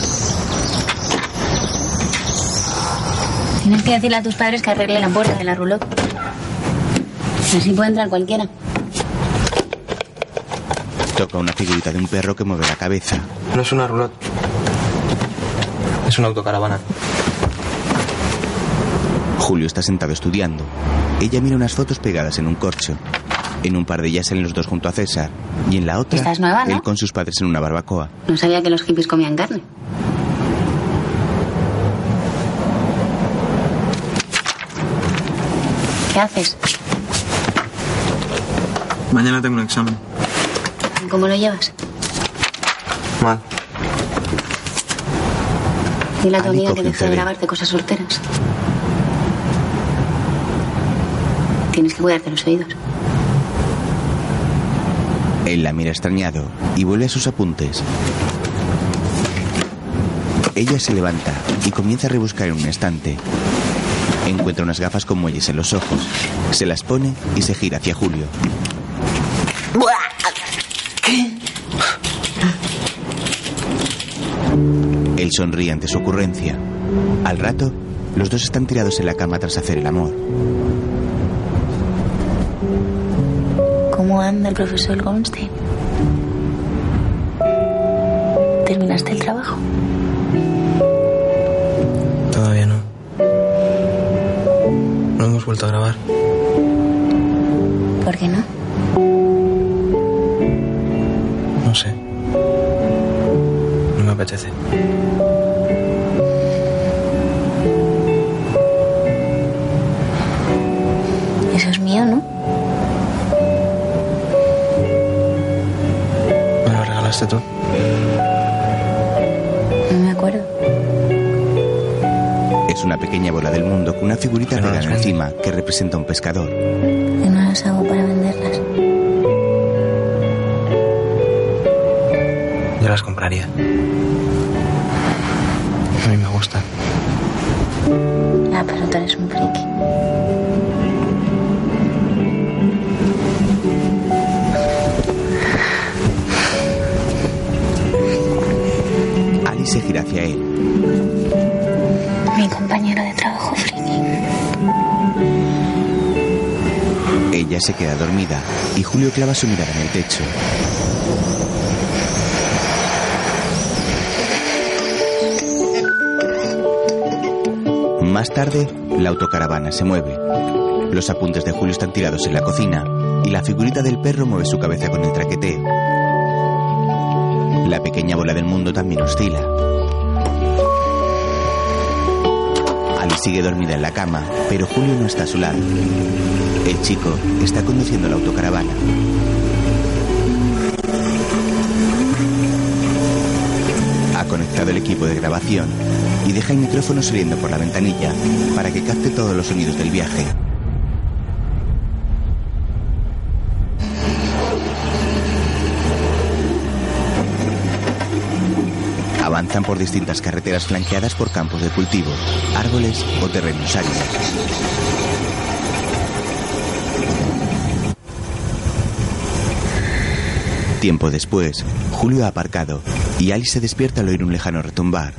Tienes que decirle a tus padres que arregle la puerta de la roulotte. Así puede entrar cualquiera. Toca una figurita de un perro que mueve la cabeza. No es una roulotte. Es una autocaravana. Julio está sentado estudiando. Ella mira unas fotos pegadas en un corcho. En un par de ellas salen los dos junto a César. Y en la otra, Esta es nueva, ¿no? él con sus padres en una barbacoa. No sabía que los hippies comían carne. ¿Qué haces? Mañana tengo un examen. ¿Cómo lo llevas? Mal. Dile a tu amiga que deje de grabarte cosas solteras. Tienes que cuidarte los oídos. Él la mira extrañado y vuelve a sus apuntes. Ella se levanta y comienza a rebuscar en un estante. Encuentra unas gafas con muelles en los ojos. Se las pone y se gira hacia Julio. Él sonríe ante su ocurrencia. Al rato, los dos están tirados en la cama tras hacer el amor. ¿Cómo anda el profesor Goldstein? ¿Terminaste el trabajo? Todavía no. No hemos vuelto a grabar. ¿Por qué no? No apetece. Eso es mío, ¿no? Me lo regalaste tú. No me acuerdo. Es una pequeña bola del mundo con una figurita Pero no encima que representa a un pescador. Yo no las hago para venderlas. Las compraría. A mí me gustan. Ah, pero tú eres un friki. Ali se gira hacia él. Mi compañero de trabajo friki. Ella se queda dormida y Julio clava su mirada en el techo. Más tarde, la autocaravana se mueve. Los apuntes de Julio están tirados en la cocina y la figurita del perro mueve su cabeza con el traqueteo. La pequeña bola del mundo también oscila. Ali sigue dormida en la cama, pero Julio no está a su lado. El chico está conduciendo la autocaravana. Ha conectado el equipo de grabación y deja el micrófono saliendo por la ventanilla para que capte todos los sonidos del viaje. Avanzan por distintas carreteras flanqueadas por campos de cultivo, árboles o terrenos áridos. Tiempo después, Julio ha aparcado y Alice se despierta al oír un lejano retumbar.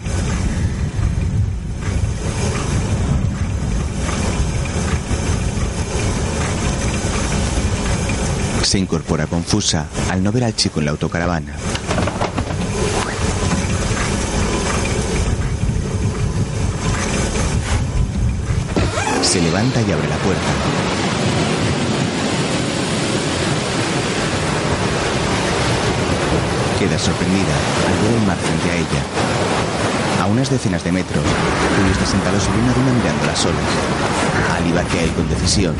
Se incorpora confusa al no ver al chico en la autocaravana. Se levanta y abre la puerta. Queda sorprendida al ver el mar frente a ella. A unas decenas de metros, Julio está sentado sobre una duna mirando las olas. Ali él con decisión.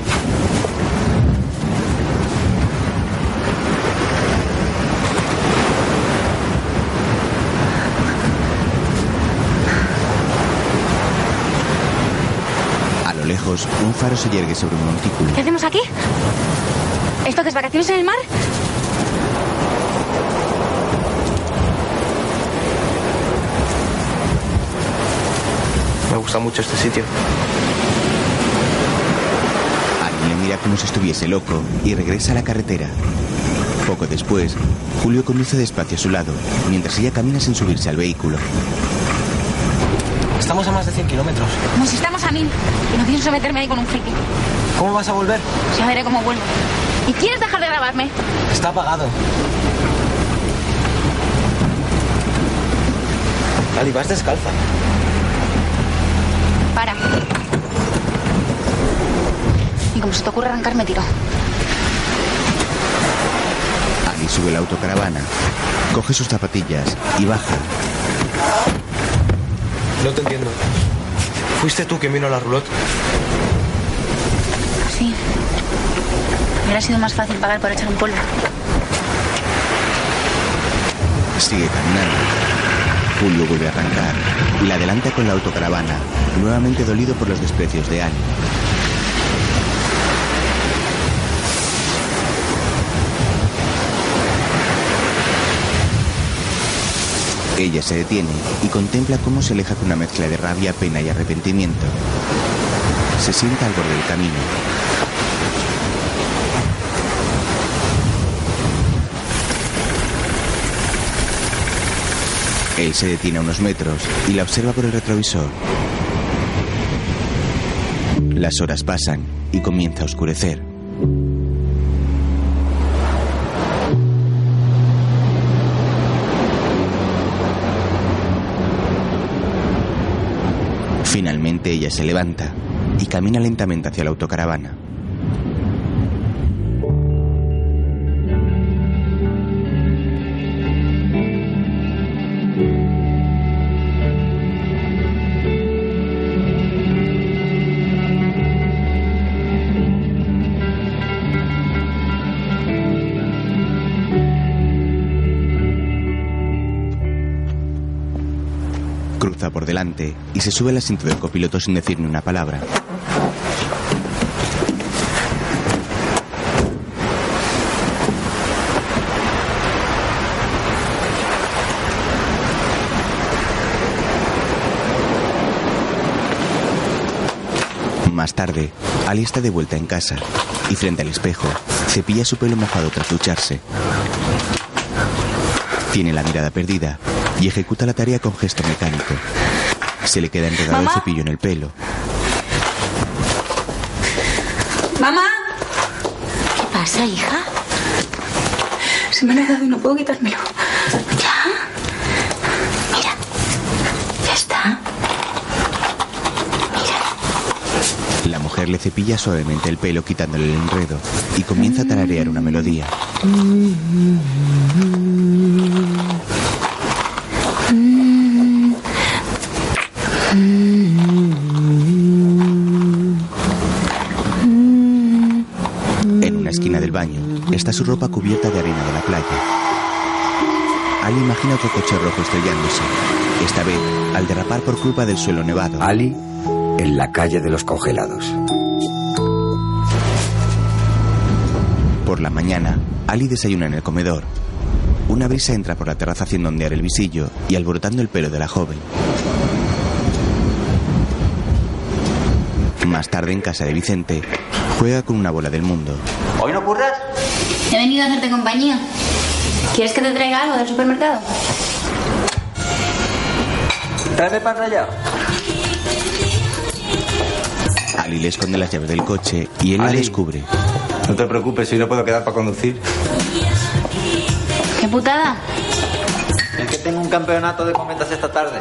A lo lejos, un faro se yergue sobre un montículo. ¿Qué hacemos aquí? ¿Esto que es vacaciones en el mar? Me gusta mucho este sitio. Ali le mira como si estuviese loco y regresa a la carretera. Poco después, Julio conduce despacio a su lado, mientras ella camina sin subirse al vehículo. Estamos a más de 100 kilómetros. Como si estamos a mil. Y no pienso meterme ahí con un friki. ¿Cómo vas a volver? Ya veré cómo vuelvo. ¿Y quieres dejar de grabarme? Está apagado. Ali, vas descalza. Para. Y como se te ocurre arrancarme, tiro. Ali sube la autocaravana, coge sus zapatillas y baja. No te entiendo. ¿Fuiste tú quien vino a la roulotte? Sí. Hubiera sido más fácil pagar por echar un polvo. Sigue caminando. Julio vuelve a arrancar y la adelanta con la autocaravana, nuevamente dolido por los desprecios de Ali. Ella se detiene y contempla cómo se aleja con una mezcla de rabia, pena y arrepentimiento. Se sienta al borde del camino. Él se detiene a unos metros y la observa por el retrovisor. Las horas pasan y comienza a oscurecer. Ella se levanta y camina lentamente hacia la autocaravana. Por delante se sube al asiento del copiloto sin decir ni una palabra. Más tarde, Ali está de vuelta en casa y frente al espejo cepilla su pelo mojado tras ducharse. Tiene la mirada perdida y ejecuta la tarea con gesto mecánico. Se le queda enredado el cepillo en el pelo. ¡Mamá! ¿Qué pasa, hija? Se me ha enredado y no puedo quitármelo. ¿Ya? Mira. Ya está. La mujer le cepilla suavemente el pelo quitándole el enredo y comienza a tararear una melodía. En está su ropa cubierta de arena de la playa. Ali imagina otro coche rojo estrellándose, esta vez al derrapar por culpa del suelo nevado. Ali en la calle de los congelados. Por la mañana, Ali desayuna en el comedor. Una brisa entra por la terraza haciendo ondear el visillo y alborotando el pelo de la joven. Más tarde, en casa de Vicente, juega con una bola del mundo. ¿Hoy no curras? He venido a hacerte compañía. ¿Quieres que te traiga algo del supermercado? Tráeme pan rallado. Ali le esconde las llaves del coche y él la Ali. descubre. No te preocupes, si no puedo quedar para conducir. ¡Qué putada! Es que tengo un campeonato de cometas esta tarde.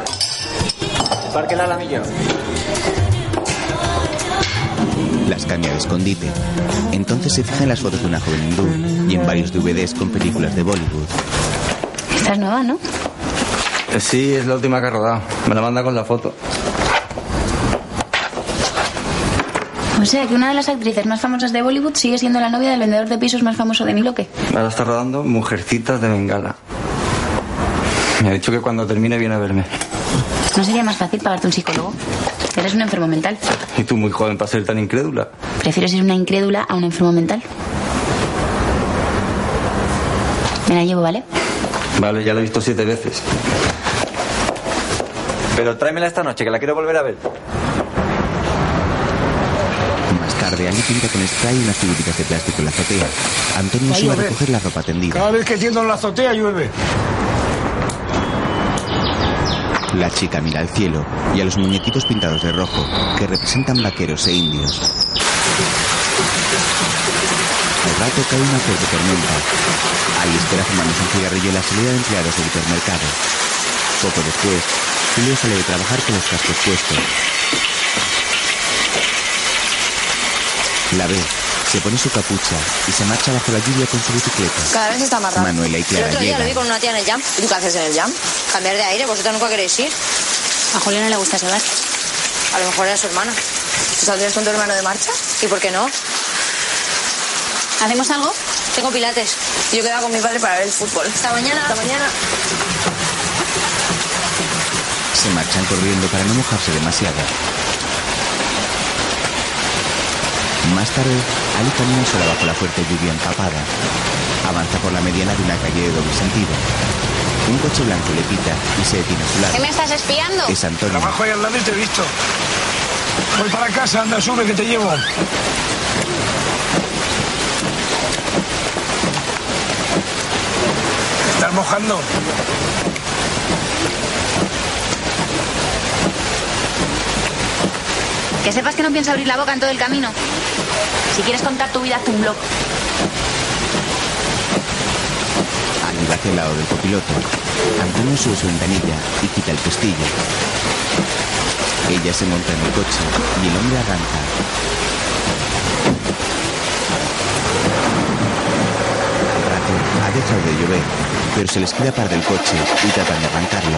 Parque El Alamillo. Cambia de escondite. Entonces se fija en las fotos de una joven hindú y en varios DVDs con películas de Bollywood. Esta es nueva, ¿no? Eh, Sí, es la última que ha rodado. Me la manda con la foto. O sea, que una de las actrices más famosas de Bollywood sigue siendo la novia del vendedor de pisos más famoso de mi bloque. Ahora está rodando Mujercitas de Bengala. Me ha dicho que cuando termine viene a verme. ¿No sería más fácil pagarte un psicólogo? Eres un enfermo mental. Y tú muy joven para ser tan incrédula. Prefiero ser una incrédula a un enfermo mental. Me la llevo, ¿vale? Vale, ya la he visto siete veces. Pero tráemela esta noche, que la quiero volver a ver. Más tarde, Ali pinta con spray unas figuritas de plástico en la azotea. Antonio Va a sube a recoger la ropa tendida. Cada vez que tiendo en la azotea llueve. La chica mira al cielo y a los muñequitos pintados de rojo, que representan vaqueros e indios. Al rato cae una fuerte tormenta. Ali espera fumándose un cigarrillo en la salida de empleados del hipermercado. Poco después, Julio sale de trabajar con los cascos puestos. La ve, Se pone su capucha y se marcha bajo la lluvia con su bicicleta. Cada vez está más raro. Manuela y El Clara otro día lo vi con una tía en el jam. ¿Y tú qué haces en el jam? Cambiar de aire, vosotros nunca queréis ir. A Julián no le gusta sudar. A lo mejor era su hermana. ¿Tú saldrías con tu hermano de marcha? ¿Y por qué no? ¿Hacemos algo? Tengo pilates. Yo quedaba con mi padre para ver el fútbol. Hasta mañana. Hasta mañana. Se marchan corriendo para no mojarse demasiado. Más tarde, Ali camina sola bajo la fuerte lluvia empapada. Avanza por la mediana de una calle de doble sentido. Un coche blanco le pita y se detiene a su lado. ¿Qué me estás espiando? Es Antonio. Trabajo ahí al lado y te he visto. Voy para casa, anda, sube que te llevo. ¿Estás mojando? Que sepas que no pienso abrir la boca en todo el camino. Si quieres contar tu vida, hazte un blog. Va hacia el lado del copiloto. Antonio sube su ventanilla y quita el pestillo. Ella se monta en el coche y el hombre arranca. Al rato ha dejado de llover, pero se les queda par del coche y tratan de arrancarlo.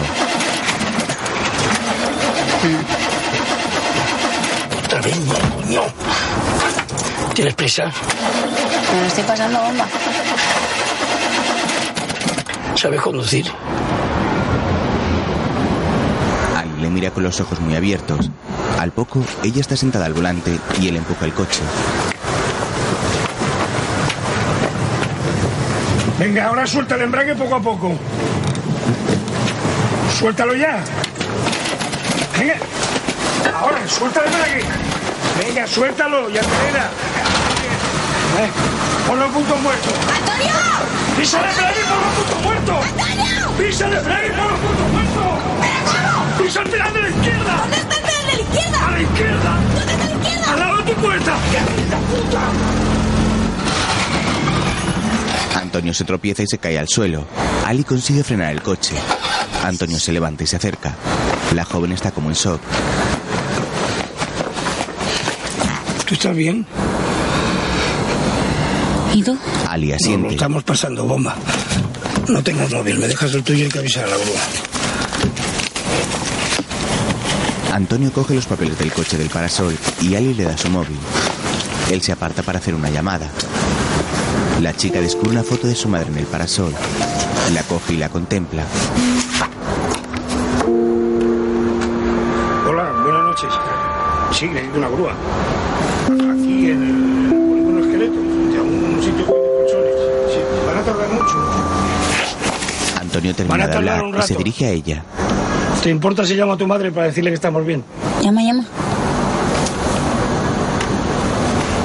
Otra vez, no. ¿Tienes prisa? Me lo estoy pasando bomba. ¿Sabes conducir? Ali le mira con los ojos muy abiertos. Al poco, ella está sentada al volante y él empuja el coche. Venga, ahora suelta el embrague poco a poco. Suéltalo ya. Venga. Ahora, suelta el embrague. Venga, suéltalo, ya acelera. Eh, Ponlo en punto muerto. ¡Antonio! ¡Pisa el embrague y ponlo en punto muerto! ¡Antonio! ¡Pisa el embrague y ponlo en punto muerto! ¡Pisa el pedal de la izquierda! ¿Dónde está el pedal de la izquierda? ¡A la izquierda! ¿Dónde está la izquierda? ¡Al lado de tu puerta! ¡Qué puta! Antonio se tropieza y se cae al suelo. Ali consigue frenar el coche. Antonio se levanta y se acerca. La joven está como en shock. ¿Tú estás bien? Ali No, lo asiente. estamos pasando bomba. No tengo móvil, me dejas el tuyo y hay que avisar a la grúa. Antonio coge los papeles del coche del parasol y Ali le da su móvil. Él se aparta para hacer una llamada. La chica descubre una foto de su madre en el parasol. La coge y la contempla. Hola, buenas noches. Sí, necesito una grúa. Aquí en el Antonio Van termina a de hablar un y se dirige a ella. ¿Te importa si llamo a tu madre para decirle que estamos bien? Llama, llama.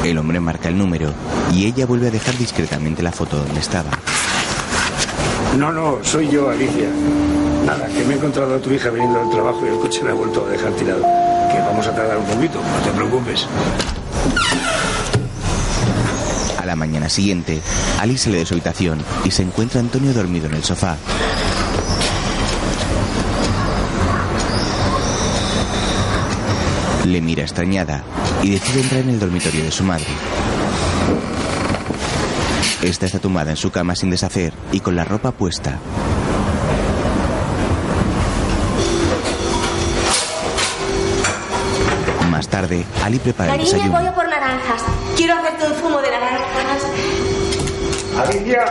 El hombre marca el número y ella vuelve a dejar discretamente la foto donde estaba. No, no, soy yo, Alicia. Nada, que me he encontrado a tu hija viniendo del trabajo y el coche me ha vuelto a dejar tirado. Que vamos a tardar un poquito, no te preocupes. La mañana siguiente, Ali sale de su habitación y se encuentra Antonio dormido en el sofá. Le mira extrañada y decide entrar en el dormitorio de su madre. Esta está tumbada en su cama sin deshacer y con la ropa puesta. Tarde, Ali prepara el Cariño, voy a por naranjas. Quiero hacerte un zumo de naranjas. Alicia.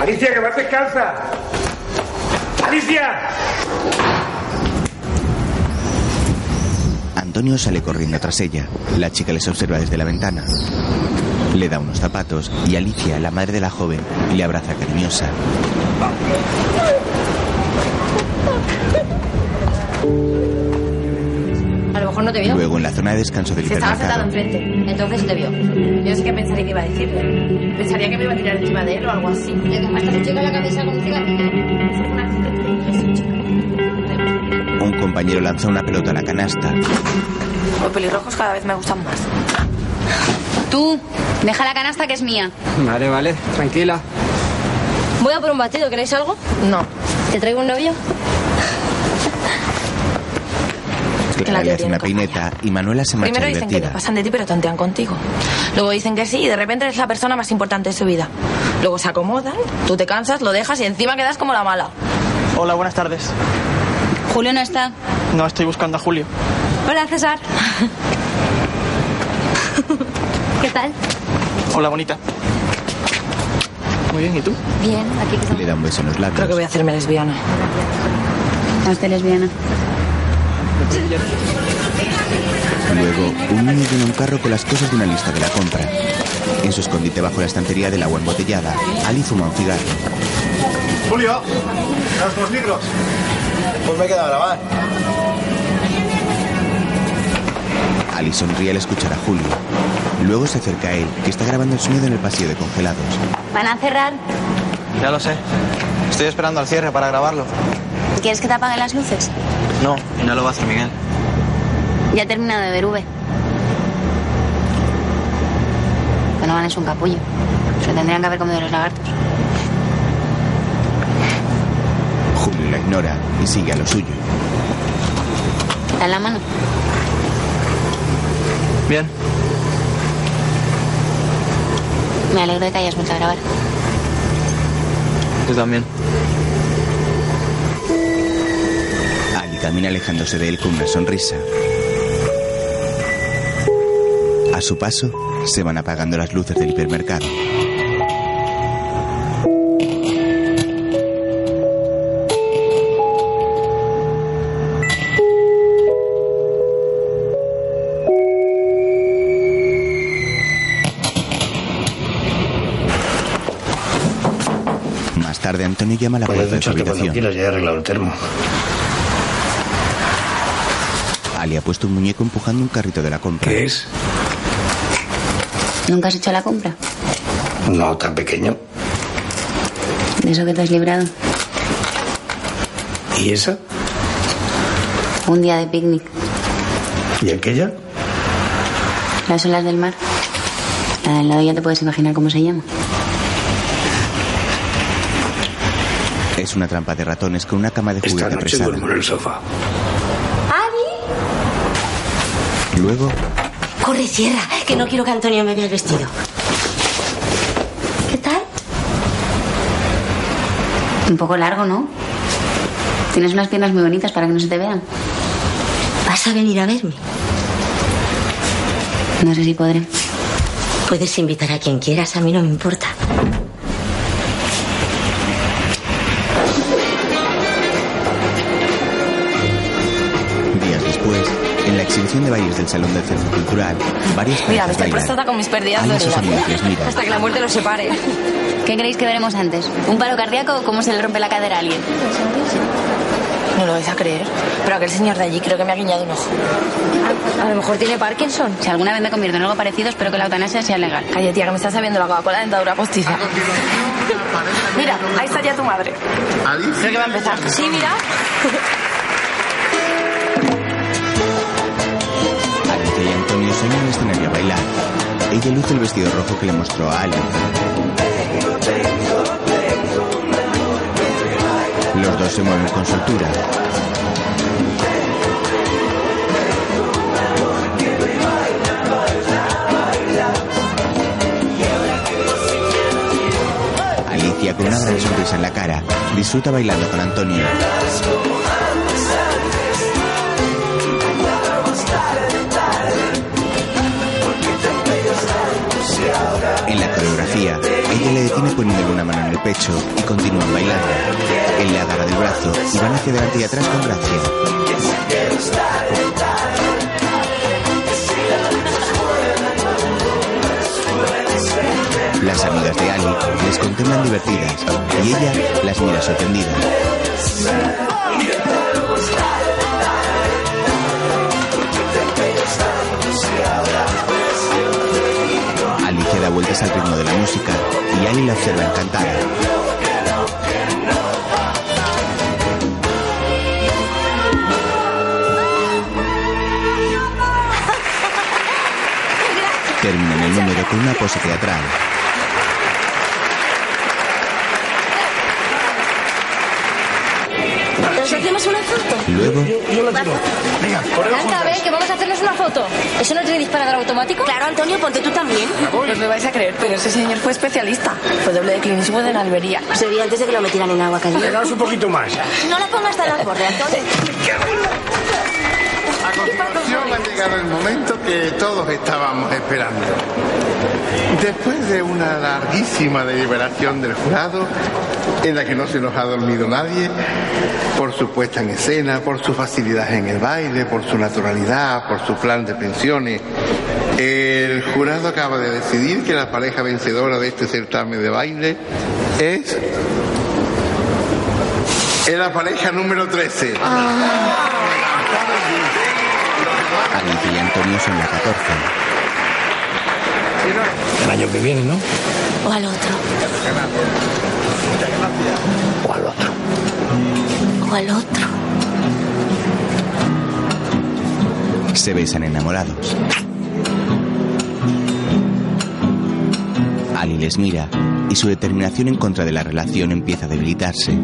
Alicia, que vas descalza. Alicia. Antonio sale corriendo tras ella. La chica les observa desde la ventana. Le da unos zapatos y Alicia, la madre de la joven, le abraza cariñosa. Mejor no te vio. Luego, en la zona de descanso del Se estaba sentado enfrente. Entonces te vio. Yo sé que pensaría que iba a decirle. Pensaría que me iba a tirar encima de él o algo así. Hasta se checa la cabeza con un cigarrillo. un compañero lanza una pelota a la canasta. Los pelirrojos cada vez me gustan más. Tú, deja la canasta que es mía. Vale, vale, tranquila. Voy a por un batido, ¿queréis algo? No. ¿Te traigo un novio? Que le hace una peineta y Manuela se marcha Primero dicen que te divertida. pasan de ti pero tontean contigo. Luego dicen que sí y de repente eres la persona más importante de su vida. Luego se acomodan, tú te cansas, lo dejas y encima quedas como la mala. Hola, buenas tardes. Julio no está. No, estoy buscando a Julio. Hola, César. ¿Qué tal? Hola, bonita. Muy bien, ¿y tú? Bien, aquí que Le da un beso en los Creo que labios. voy a hacerme lesbiana. Hazte lesbiana. Luego, un niño llena un carro con las cosas de una lista de la compra. En su escondite bajo la estantería del agua embotellada, Ali fuma un cigarro. Julio, ¿das los libros? Pues me he quedado a grabar. Ali sonríe al escuchar a Julio. Luego se acerca a él, que está grabando el sonido en el pasillo de congelados. ¿Van a cerrar? Ya lo sé. Estoy esperando al cierre para grabarlo. ¿Quieres que te apaguen las luces? No, ya lo va a hacer Miguel. Ya he terminado de ver V. Donovan es un capullo. Se tendrían que haber comido los lagartos. Julio la ignora y sigue a lo suyo. ¿Está en la mano? Bien. Me alegro de que hayas vuelto a grabar. Tú también. Ali camina alejándose de él con una sonrisa. A su paso, se van apagando las luces del hipermercado. Más tarde, Antonio llama a la puerta de su cuando habitación. quieras, ya he arreglado el termo. Ali ha puesto un muñeco empujando un carrito de la compra. ¿Qué es? ¿Nunca has hecho la compra? No, tan pequeño. De eso que te has librado. ¿Y esa? Un día de picnic. ¿Y aquella? Las olas del mar. La del lado ya te puedes imaginar cómo se llama. Es una trampa de ratones con una cama de Esta juguete noche presada. duermo en el sofá. Luego, Corre, cierra, que no quiero que Antonio me vea el vestido. ¿Qué tal? Un poco largo, ¿no? Tienes unas piernas muy bonitas para que no se te vean. ¿Vas a venir a verme? No sé si podré. Puedes invitar a quien quieras, a mí no me importa. En la exhibición de bailes del Salón del Centro Cultural, varias Mira, me estoy prestada con mis pérdidas de miran. Hasta que la muerte los separe. ¿Qué creéis que veremos antes? ¿Un paro cardíaco o cómo se le rompe la cadera a alguien? No lo vais a creer. Pero aquel señor de allí creo que me ha guiñado un ojo. A lo mejor tiene Parkinson. Si alguna vez me convierto en algo parecido, espero que la eutanasia sea legal. Calle, tía, que me está sabiendo la Coca-Cola dentadura postiza. Mira, ahí está ya tu madre. Creo que va a empezar. Sí, mira. Antonio sueñan en escenario a bailar. Ella luce el vestido rojo que le mostró a Ali. Los dos se mueven con soltura. Alicia, con una gran sonrisa en la cara, disfruta bailando con Antonio. En la coreografía, ella le detiene poniéndole una mano en el pecho y continúan bailando. Él le agarra del brazo y van hacia adelante y atrás con gracia. Las amigas de Ali les contemplan divertidas y ella las mira sorprendida. Da vueltas al ritmo de la música y Ali la observa encantada. Terminan el número con una pose teatral. ¿Nos hacemos una foto? Luego, Yo la tiro. Venga, Blanca, juntas. ve, que vamos a hacernos una foto. ¿Eso no tiene disparador automático? Claro, Antonio, ponte tú también. Pues me vais a creer, pero ese señor fue especialista. Fue doble de Clint Eastwood en Almería. Se vio antes de que lo metieran en agua caliente. Pegaos un poquito más. No la pongas tan al borde, Antonio. A continuación ha llegado el momento que todos estábamos esperando. Después de una larguísima deliberación del jurado, en la que no se nos ha dormido nadie, por su puesta en escena, por su facilidad en el baile, por su naturalidad, por su plan de pensiones, el jurado acaba de decidir que la pareja vencedora de este certamen de baile es... Es la pareja número 13. Alicia y Antonio son la 14. El año que viene, ¿no? O al otro. O al otro. O al otro. Se besan enamorados. Ali les mira y su determinación en contra de la relación empieza a debilitarse.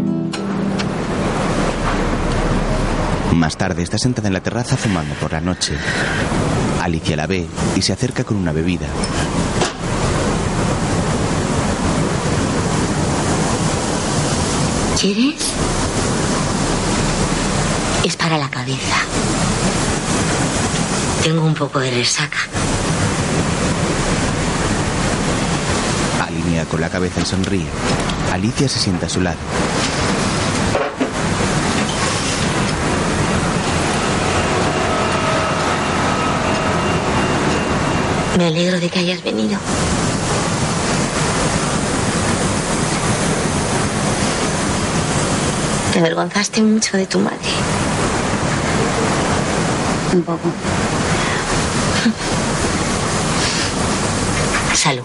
Más tarde está sentada en la terraza fumando por la noche. Alicia la ve y se acerca con una bebida. ¿Quieres? Es para la cabeza. Tengo un poco de resaca. Ali mira con la cabeza y sonríe. Alicia se sienta a su lado. Me alegro de que hayas venido. Te avergonzaste mucho de tu madre. Un poco. Salud.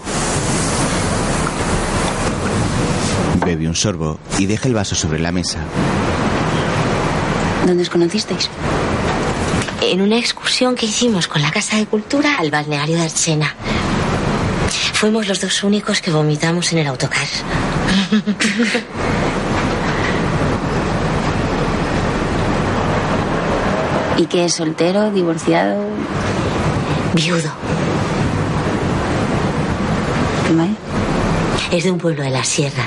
Bebe un sorbo y deja el vaso sobre la mesa. ¿Dónde os conocisteis? En una excursión que hicimos con la Casa de Cultura al balneario de Arsena. Fuimos los dos únicos que vomitamos en el autocar. ¿Y qué es soltero, divorciado? Viudo. ¿Qué más? Es de un pueblo de la sierra.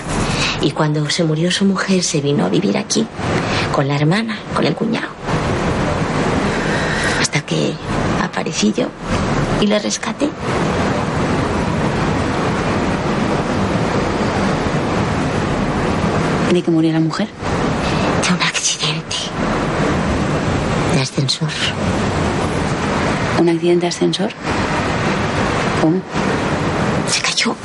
Y cuando se murió su mujer se vino a vivir aquí. Con la hermana, con el cuñado. Hasta que y le rescaté. ¿De que murió la mujer? De un accidente. De ascensor. ¿Un accidente de ascensor? ¿Cómo? Se cayó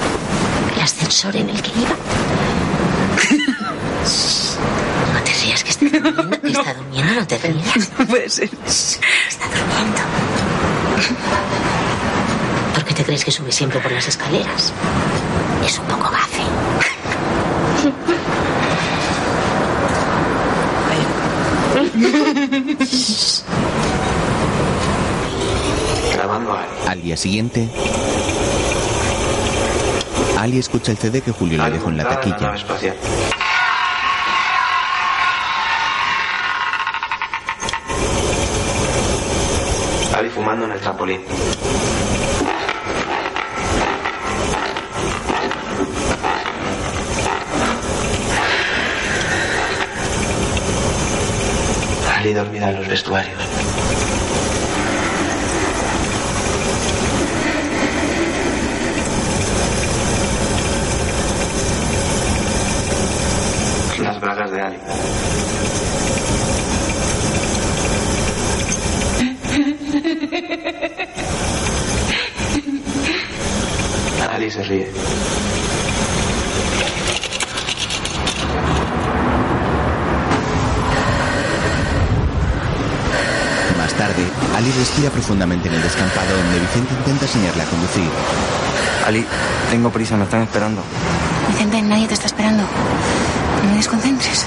el ascensor en el que iba. No te rías que está durmiendo. que Está durmiendo, no te rías. No puede ser. Está durmiendo. ¿Por qué te crees que sube siempre por las escaleras? Es un poco gafe. Al día siguiente, Ali escucha el CD que Julio le dejó en la taquilla. espacial. Ali trampolín. Ali dormida en los vestuarios. Las bragas de Ali. Ali se ríe. Más tarde, Ali respira profundamente en el descampado donde Vicente intenta enseñarle a conducir. Ali, tengo prisa, me están esperando. Vicente, nadie te está esperando. No me desconcentres.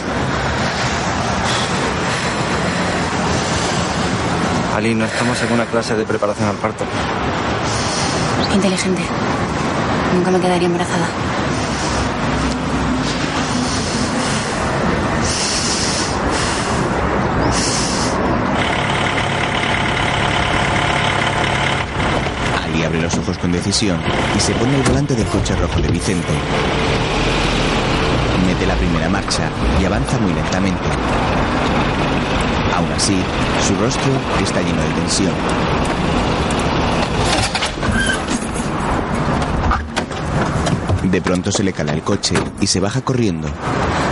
Ali, no estamos en una clase de preparación al parto. Inteligente. Nunca me quedaría embarazada. Con decisión y se pone al volante del coche rojo de Vicente. Mete la primera marcha y avanza muy lentamente. Aún así, su rostro está lleno de tensión. De pronto se le cala el coche y se baja corriendo.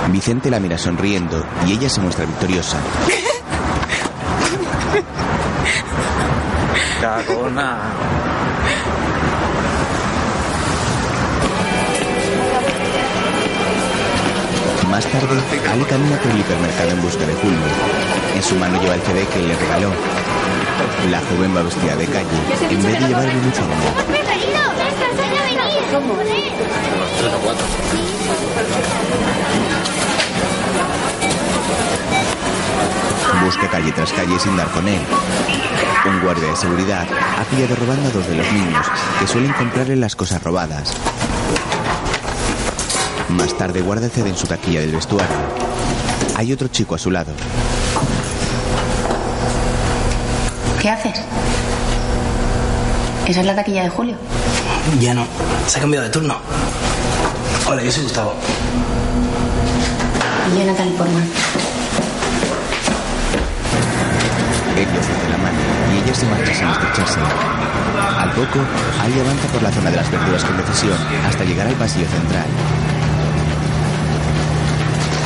Vicente la mira sonriendo y ella se muestra victoriosa. Cagona. Más tarde, Ali camina por el hipermercado en busca de Julio. En su mano lleva el CD que le regaló. La joven va vestida de calle, en vez de llevar el uniforme. Busca calle tras calle sin dar con él. Un guardia de seguridad ha pillado robando a dos de los niños que suelen comprarle las cosas robadas. Más tarde guarda el CD en su taquilla del vestuario. Hay otro chico a su lado. ¿Qué haces? Esa es la taquilla de Julio. Ya no. Se ha cambiado de turno. Hola, yo soy Gustavo. Y yo Natalie Portman. Le ofrece la mano y ella se marcha sin estrecharse. Al poco, Ali avanza por la zona de las verduras con decisión hasta llegar al pasillo central.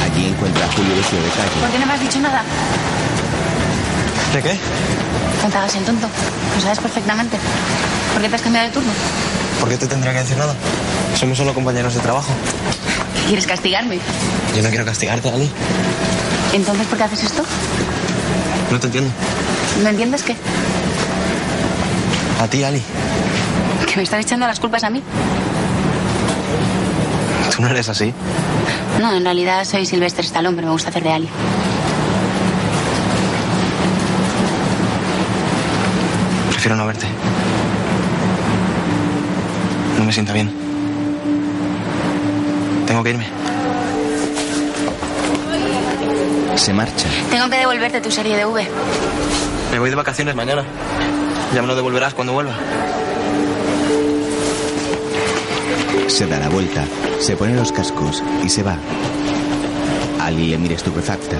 Allí encuentra a Julio vestido de ¿Por calle. qué no me has dicho nada? ¿De qué? No te hagas el tonto. Lo sabes perfectamente. ¿Por qué te has cambiado de turno? ¿Por qué te tendría que decir nada? Somos solo compañeros de trabajo. ¿Quieres castigarme? Yo no quiero castigarte, Ali. Entonces, ¿por qué haces esto? No te entiendo. ¿No entiendes qué? A ti, Ali. Que me estás echando las culpas a mí. Tú no eres así. No, en realidad soy Sylvester Stallone, pero me gusta hacer de Ali. Prefiero no verte. No me sienta bien. Tengo que irme. Se marcha. Tengo que devolverte tu serie de V. Me voy de vacaciones mañana. Ya me lo devolverás cuando vuelva. Se da la vuelta, se pone los cascos y se va. Ali le mira estupefacta.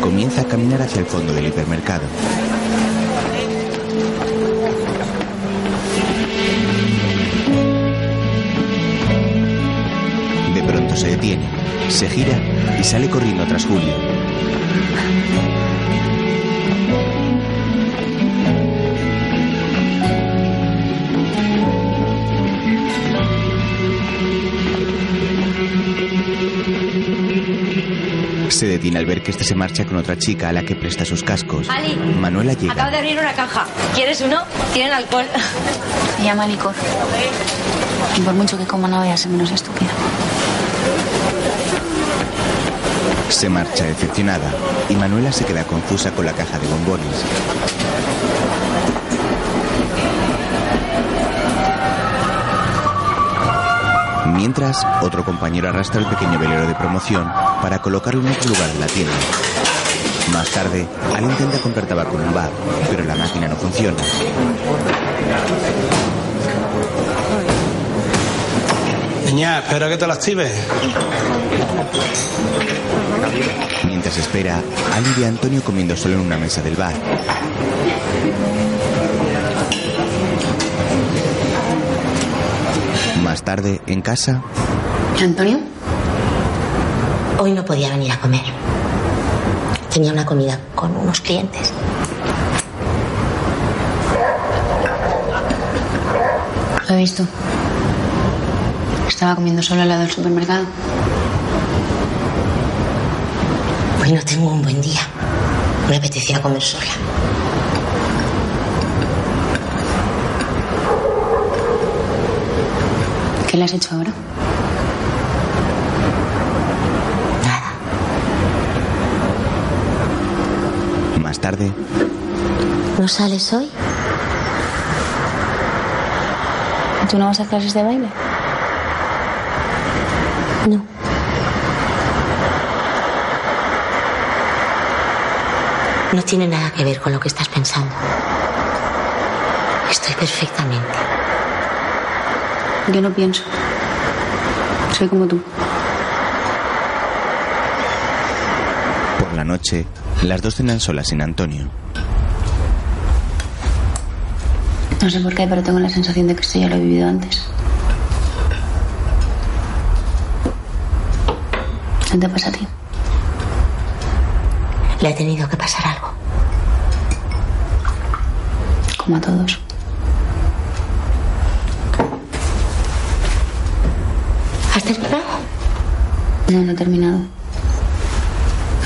Comienza a caminar hacia el fondo del hipermercado. De pronto se detiene, se gira y sale corriendo tras Julio. Se detiene al ver que este se marcha con otra chica a la que presta sus cascos. Ali. Manuela llega. Acabo de abrir una caja. ¿Quieres uno? Tienen alcohol. Me llama licor. Y por mucho que coma no voy a ser menos estúpida. Se marcha decepcionada y Manuela se queda confusa con la caja de bombones. Mientras, otro compañero arrastra el pequeño velero de promoción para colocarlo en otro lugar de la tienda. Más tarde, Al intenta comprar tabaco en un bar, pero la máquina no funciona. Niña, espera que te la active. Mientras espera, Ali ve a Antonio comiendo solo en una mesa del bar. Más tarde, en casa, ¿Antonio? Hoy no podía venir a comer. Tenía una comida con unos clientes. Lo he visto. Estaba comiendo solo al lado del supermercado. Hoy no tengo un buen día. Me apetecía comer sola. ¿Qué le has hecho ahora? más tarde, ¿No sales hoy? ¿Tú no vas a clases de baile? No tiene nada que ver con lo que estás pensando. Estoy perfectamente. Yo no pienso. Soy como tú. Por la noche, las dos cenan solas sin Antonio. No sé por qué, pero tengo la sensación de que esto ya lo he vivido antes. ¿No te pasa a ti? Le ha tenido que pasar algo. Como a todos. ¿Has terminado? No, no he terminado.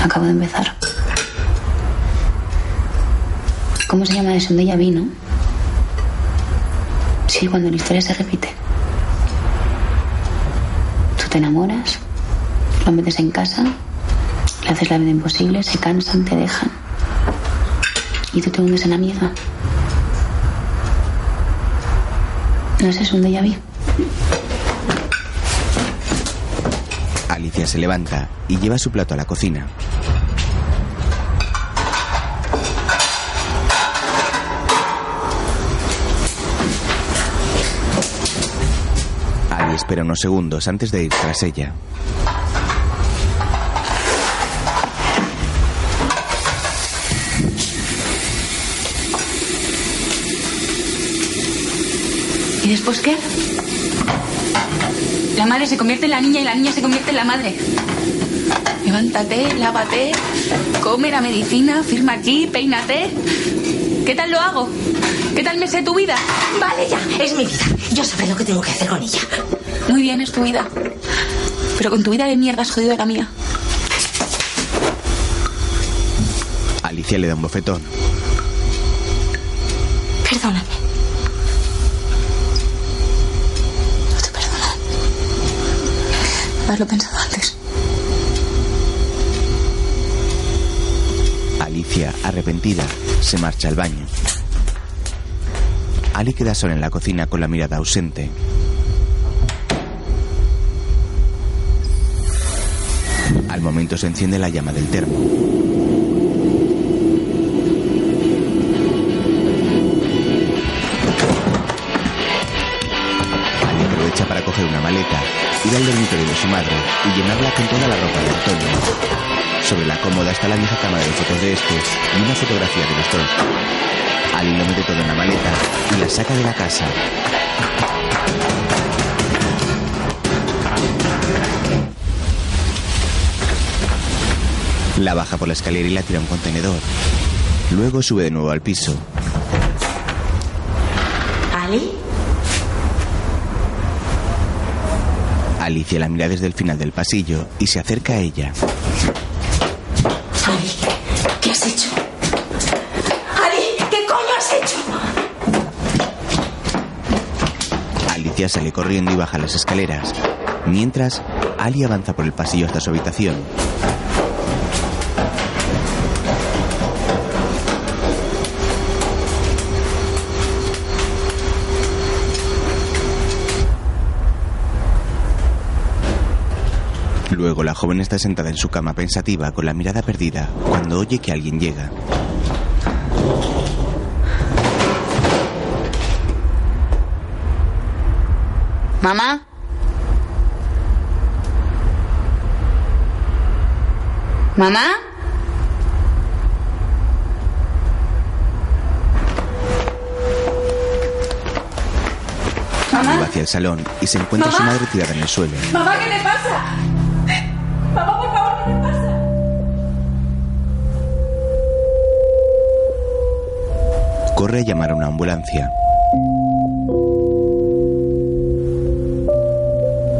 Acabo de empezar. ¿Cómo se llama eso? Un déjà vu, ¿no? Sí, cuando la historia se repite. Tú te enamoras, lo metes en casa, le haces la vida imposible, se cansan, te dejan. Y tú te hundes en la misma. No sé, es un déjà vu. Alicia se levanta y lleva su plato a la cocina. Ali espera unos segundos antes de ir tras ella. ¿Y después qué? La madre se convierte en la niña y la niña se convierte en la madre. Levántate, lávate, come la medicina, firma aquí, peínate. ¿Qué tal lo hago? ¿Qué tal me sé tu vida? Vale, ya, es mi vida. Yo sabré lo que tengo que hacer con ella. Muy bien, es tu vida. Pero con tu vida de mierda has jodido la mía. Alicia le da un bofetón. Perdóname. No te perdono. Haberlo pensado antes. Alicia, arrepentida, se marcha al baño. Ali queda sola en la cocina con la mirada ausente. Al momento se enciende la llama del termo. Ali aprovecha para coger una maleta, ir al dormitorio de su madre y llenarla con toda la ropa de Antonio. Sobre la cómoda está la vieja cámara de fotos de este y una fotografía de los dos. Ali lo mete todo en la maleta y la saca de la casa. La baja por la escalera y la tira a un contenedor. Luego sube de nuevo al piso. ¿Ali? Alicia la mira desde el final del pasillo y se acerca a ella. Ali, ¿qué has hecho? Ali, ¿qué coño has hecho? Alicia sale corriendo y baja las escaleras. Mientras, Ali avanza por el pasillo hasta su habitación. Luego la joven está sentada en su cama pensativa con la mirada perdida cuando oye que alguien llega. ¿Mamá? ¿Mamá? Va hacia el salón y se encuentra a su Mamá. madre tirada en el suelo. Mamá, ¿qué te pasa? Corre a llamar a una ambulancia.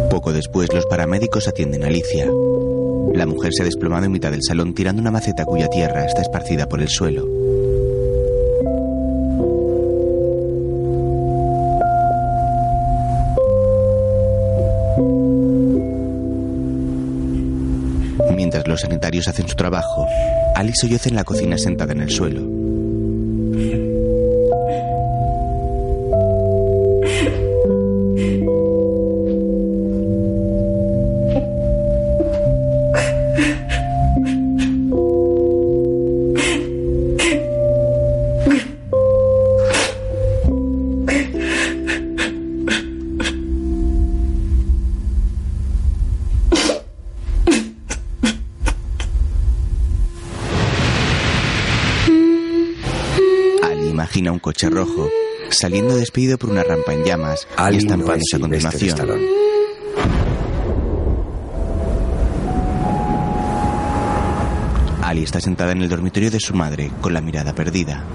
Poco después, los paramédicos atienden a Alicia. La mujer se ha desplomado en mitad del salón tirando una maceta cuya tierra está esparcida por el suelo. Mientras los sanitarios hacen su trabajo, Alice solloza en la cocina sentada en el suelo. Saliendo despedido por una rampa en llamas y Ali no estampándose es a continuación. Ali está sentada en el dormitorio de su madre con la mirada perdida.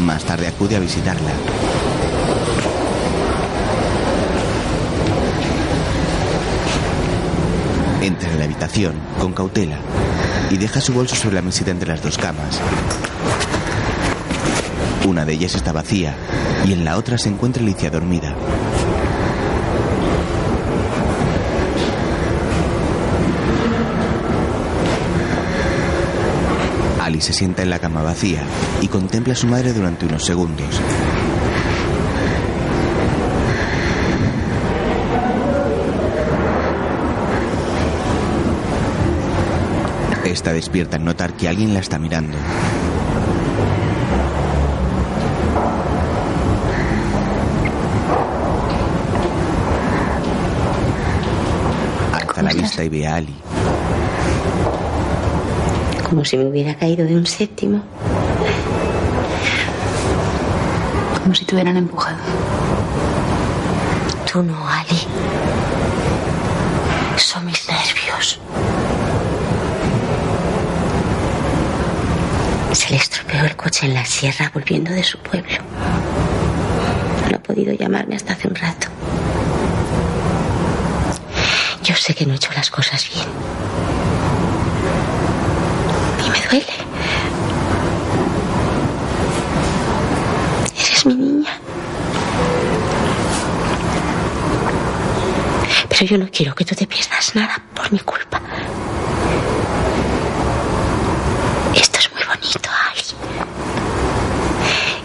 Más tarde acude a visitarla. Entra en la con cautela y deja su bolso sobre la mesita entre las dos camas. Una de ellas está vacía y en la otra se encuentra Alicia dormida. Ali se sienta en la cama vacía y contempla a su madre durante unos segundos. Esta despierta al notar que alguien la está mirando. Alza la vista y ve a Ali. Como si me hubiera caído de un séptimo. Como si te hubieran empujado. Tú no, Ali. Son mis nervios. Se le estropeó el coche en la sierra volviendo de su pueblo. No ha podido llamarme hasta hace un rato. Yo sé que no he hecho las cosas bien. Y me duele. Eres mi niña. Pero yo no quiero que tú te pierdas nada por mi culpa. Esto es muy bonito, Ali.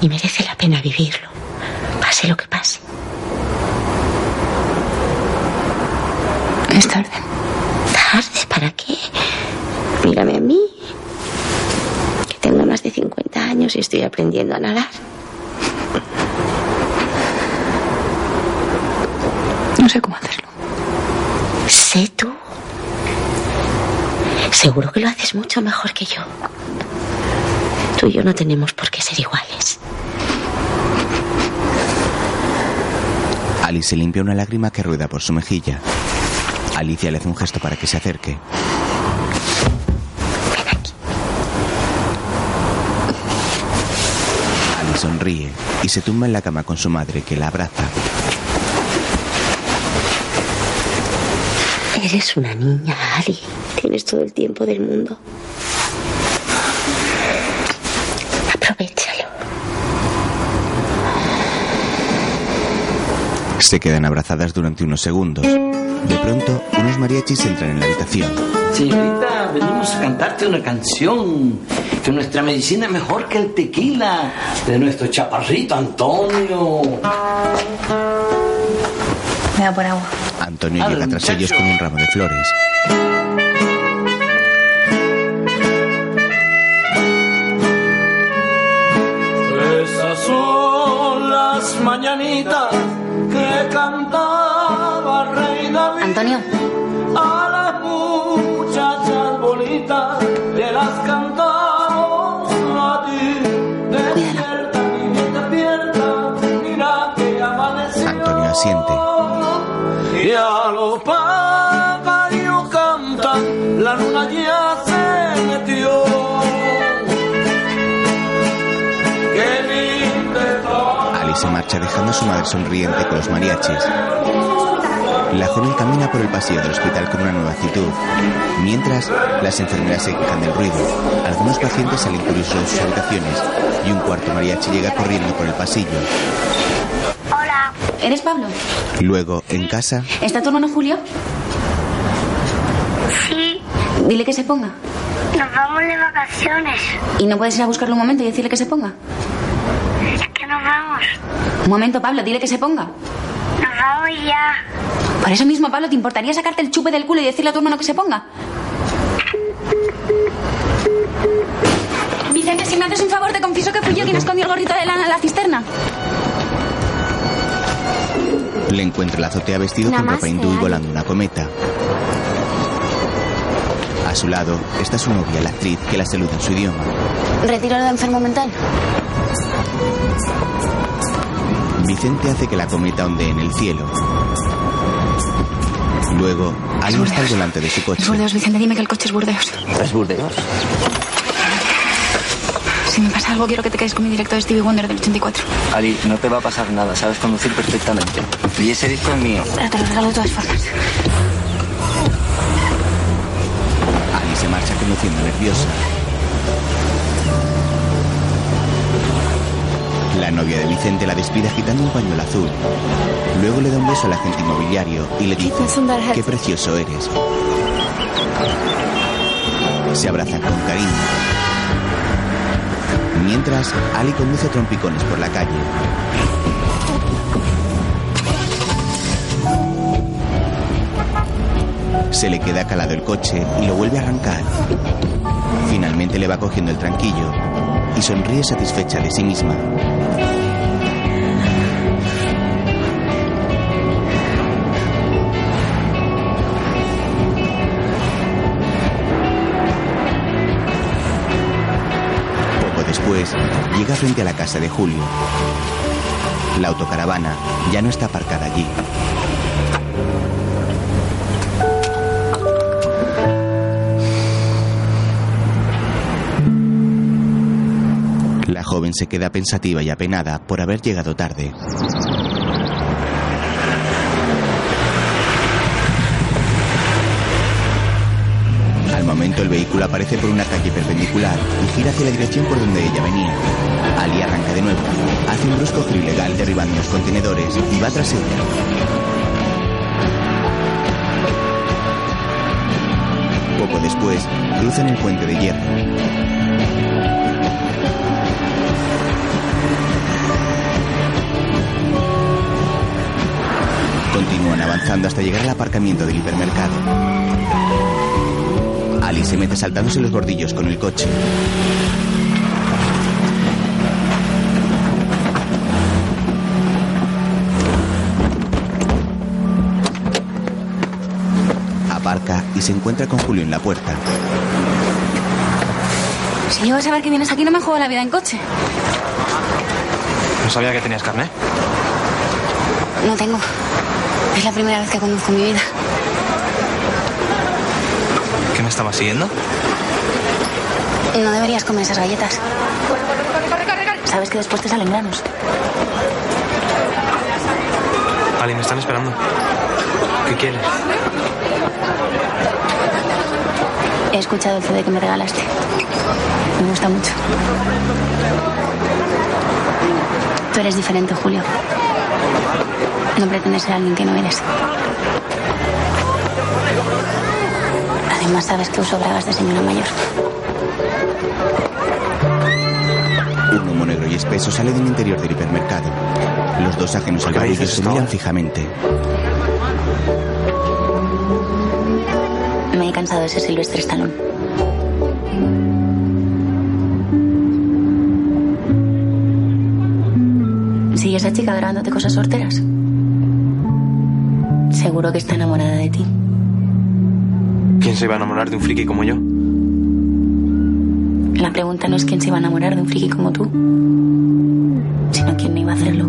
Y merece la pena vivirlo. Pase lo que pase. Es tarde. ¿Tarde? ¿Para qué? Mírame a mí. Que tengo más de 50 años y estoy aprendiendo a nadar. No sé cómo hacerlo. Sé tú. Seguro que lo haces mucho mejor que yo. Tú y yo no tenemos por qué ser iguales. Ali se limpia una lágrima que rueda por su mejilla. Alicia le hace un gesto para que se acerque. Ali sonríe y se tumba en la cama con su madre que la abraza. Eres una niña, Ali. Tienes todo el tiempo del mundo. Se quedan abrazadas durante unos segundos. De pronto, unos mariachis entran en la habitación. Señorita, venimos a cantarte una canción. Que nuestra medicina es mejor que el tequila de nuestro chaparrito Antonio. Me da por agua. Antonio llega tras ellos con un ramo de flores. Esas son las mañanitas cantaba Rey David. Antonio. A las muchachas bonitas te las cantamos a ti. Despierta, niña, despierta, mira que amaneció. Antonio asiente. Y a los pájaros cantan, la luna ya se marcha dejando a su madre sonriente con los mariachis. La joven camina por el pasillo del hospital con una nueva actitud. Mientras, las enfermeras se quejan del ruido. Algunos pacientes salen curiosos de sus habitaciones y un cuarto mariachi llega corriendo por el pasillo. Hola. ¿Eres Pablo? Luego, en casa, ¿Está tu hermano Julio? Sí, Dile que se ponga. nos vamos de vacaciones. ¿Y no puedes ir a buscarlo un momento y decirle que se ponga? Vamos. Un momento, Pablo, dile que se ponga. Nos vamos ya. Por eso mismo, Pablo, ¿te importaría sacarte el chupe del culo y decirle a tu hermano que se ponga? Vicente, si me haces un favor, te confieso que fui yo quien escondió el gorrito de lana en la cisterna. Le encuentra en la azotea vestido con ropa hindú y volando una cometa. A su lado está su novia, la actriz, que la saluda en su idioma. Retiro lo de enfermo mental. Vicente hace que la cometa ondee en el cielo. Luego, Ali está al volante de su coche. Es Burdeos, Vicente, dime que el coche es Burdeos. ¿Es Burdeos? Si me pasa algo, quiero que te quedes con mi directo de Stevie Wonder del 84. Ali, no te va a pasar nada, sabes conducir perfectamente. Y ese disco es mío. Pero te lo regalo de todas formas. Ali se marcha conduciendo nerviosa. La novia de Vicente la despide agitando un pañuelo azul. Luego le da un beso al agente inmobiliario y le dice, qué precioso eres. Se abrazan con cariño. Mientras, Ali conduce trompicones por la calle. Se le queda calado el coche y lo vuelve a arrancar. Finalmente le va cogiendo el tranquillo y sonríe satisfecha de sí misma. Llega frente a la casa de Julio. La autocaravana ya no está aparcada allí. La joven se queda pensativa y apenada por haber llegado tarde. Al momento el vehículo aparece por una perpendicular y gira hacia la dirección por donde ella venía. Ali arranca de nuevo, hace un brusco giro ilegal derribando los contenedores y va tras ella. Poco después, cruzan el puente de hierro. Continúan avanzando hasta llegar al aparcamiento del hipermercado. Ali se mete saltándose los bordillos con el coche. Aparca y se encuentra con Julio en la puerta. Si llego a saber que vienes aquí, no me juego la vida en coche. No sabía que tenías carne. No tengo. Es la primera vez que conduzco en mi vida. ¿Qué me estabas siguiendo? No deberías comer esas galletas. Sabes que después te salen granos. Ali, me están esperando. ¿Qué quieres? He escuchado el CD que me regalaste. Me gusta mucho. Tú eres diferente, Julio. No pretendes ser alguien que no eres. Además, sabes que uso bragas de señora mayor. Un humo negro y espeso sale del interior del hipermercado. Los dos ajenos al ¿Qué me barullo se miran fijamente. Me he cansado de ser Silvestre Stallone. ¿Sigue esa chica grabándote cosas sorteras? Seguro que está enamorada de ti. ¿Quién se iba a enamorar de un friki como yo? La pregunta no es quién se iba a enamorar de un friki como tú, sino quién no iba a hacerlo.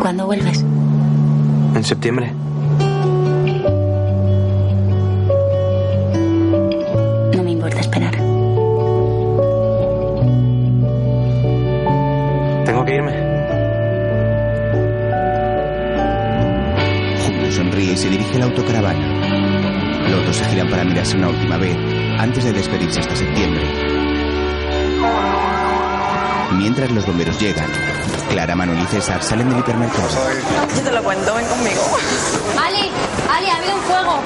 ¿Cuándo vuelves? En septiembre. Mirarse una última vez antes de despedirse hasta septiembre. Mientras los bomberos llegan, Clara, Manuel y César salen del hipermercado. Yo te lo cuento, ven conmigo. Ali, Ali, ha habido un fuego.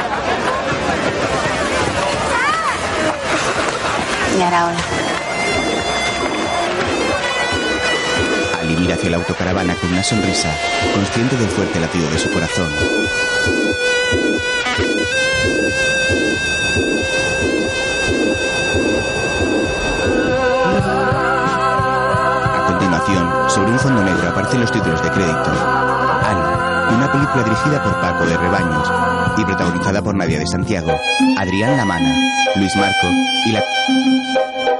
Y ahora hola. Ali mira hacia la autocaravana con una sonrisa, consciente del fuerte latido de su corazón. A continuación, sobre un fondo negro aparecen los títulos de crédito. Ana, una película dirigida por Paco de Rebaños y protagonizada por Nadia de Santiago, Adrián Lamana, Luis Marco y la